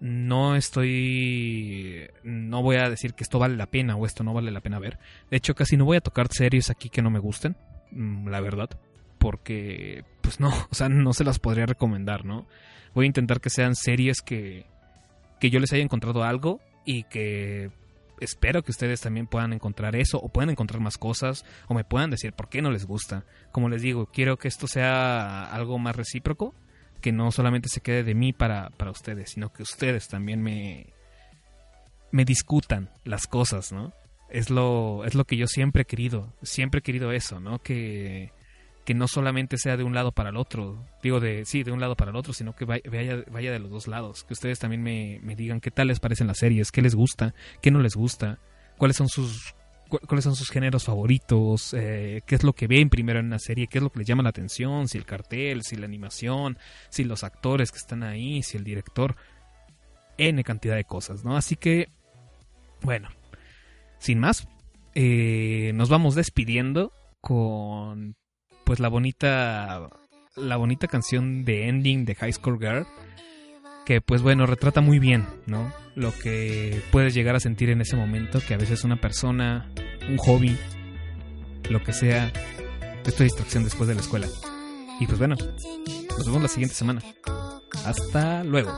No estoy... No voy a decir que esto vale la pena o esto no vale la pena ver. De hecho, casi no voy a tocar series aquí que no me gusten, mm, la verdad. Porque, pues no, [laughs] o sea, no se las podría recomendar, ¿no? Voy a intentar que sean series que, que yo les haya encontrado algo y que espero que ustedes también puedan encontrar eso o puedan encontrar más cosas o me puedan decir por qué no les gusta. Como les digo, quiero que esto sea algo más recíproco, que no solamente se quede de mí para, para ustedes, sino que ustedes también me, me discutan las cosas, ¿no? Es lo, es lo que yo siempre he querido, siempre he querido eso, ¿no? Que, que no solamente sea de un lado para el otro, digo de sí, de un lado para el otro, sino que vaya, vaya de los dos lados, que ustedes también me, me, digan qué tal les parecen las series, qué les gusta, qué no les gusta, cuáles son sus cuáles son sus géneros favoritos, eh, qué es lo que ven primero en una serie, qué es lo que les llama la atención, si el cartel, si la animación, si los actores que están ahí, si el director, n cantidad de cosas, ¿no? Así que, bueno, sin más, eh, nos vamos despidiendo con pues la bonita la bonita canción de ending de High Score Girl que pues bueno retrata muy bien no lo que puedes llegar a sentir en ese momento que a veces una persona un hobby lo que sea esta distracción después de la escuela. Y pues bueno nos vemos la siguiente semana. Hasta luego.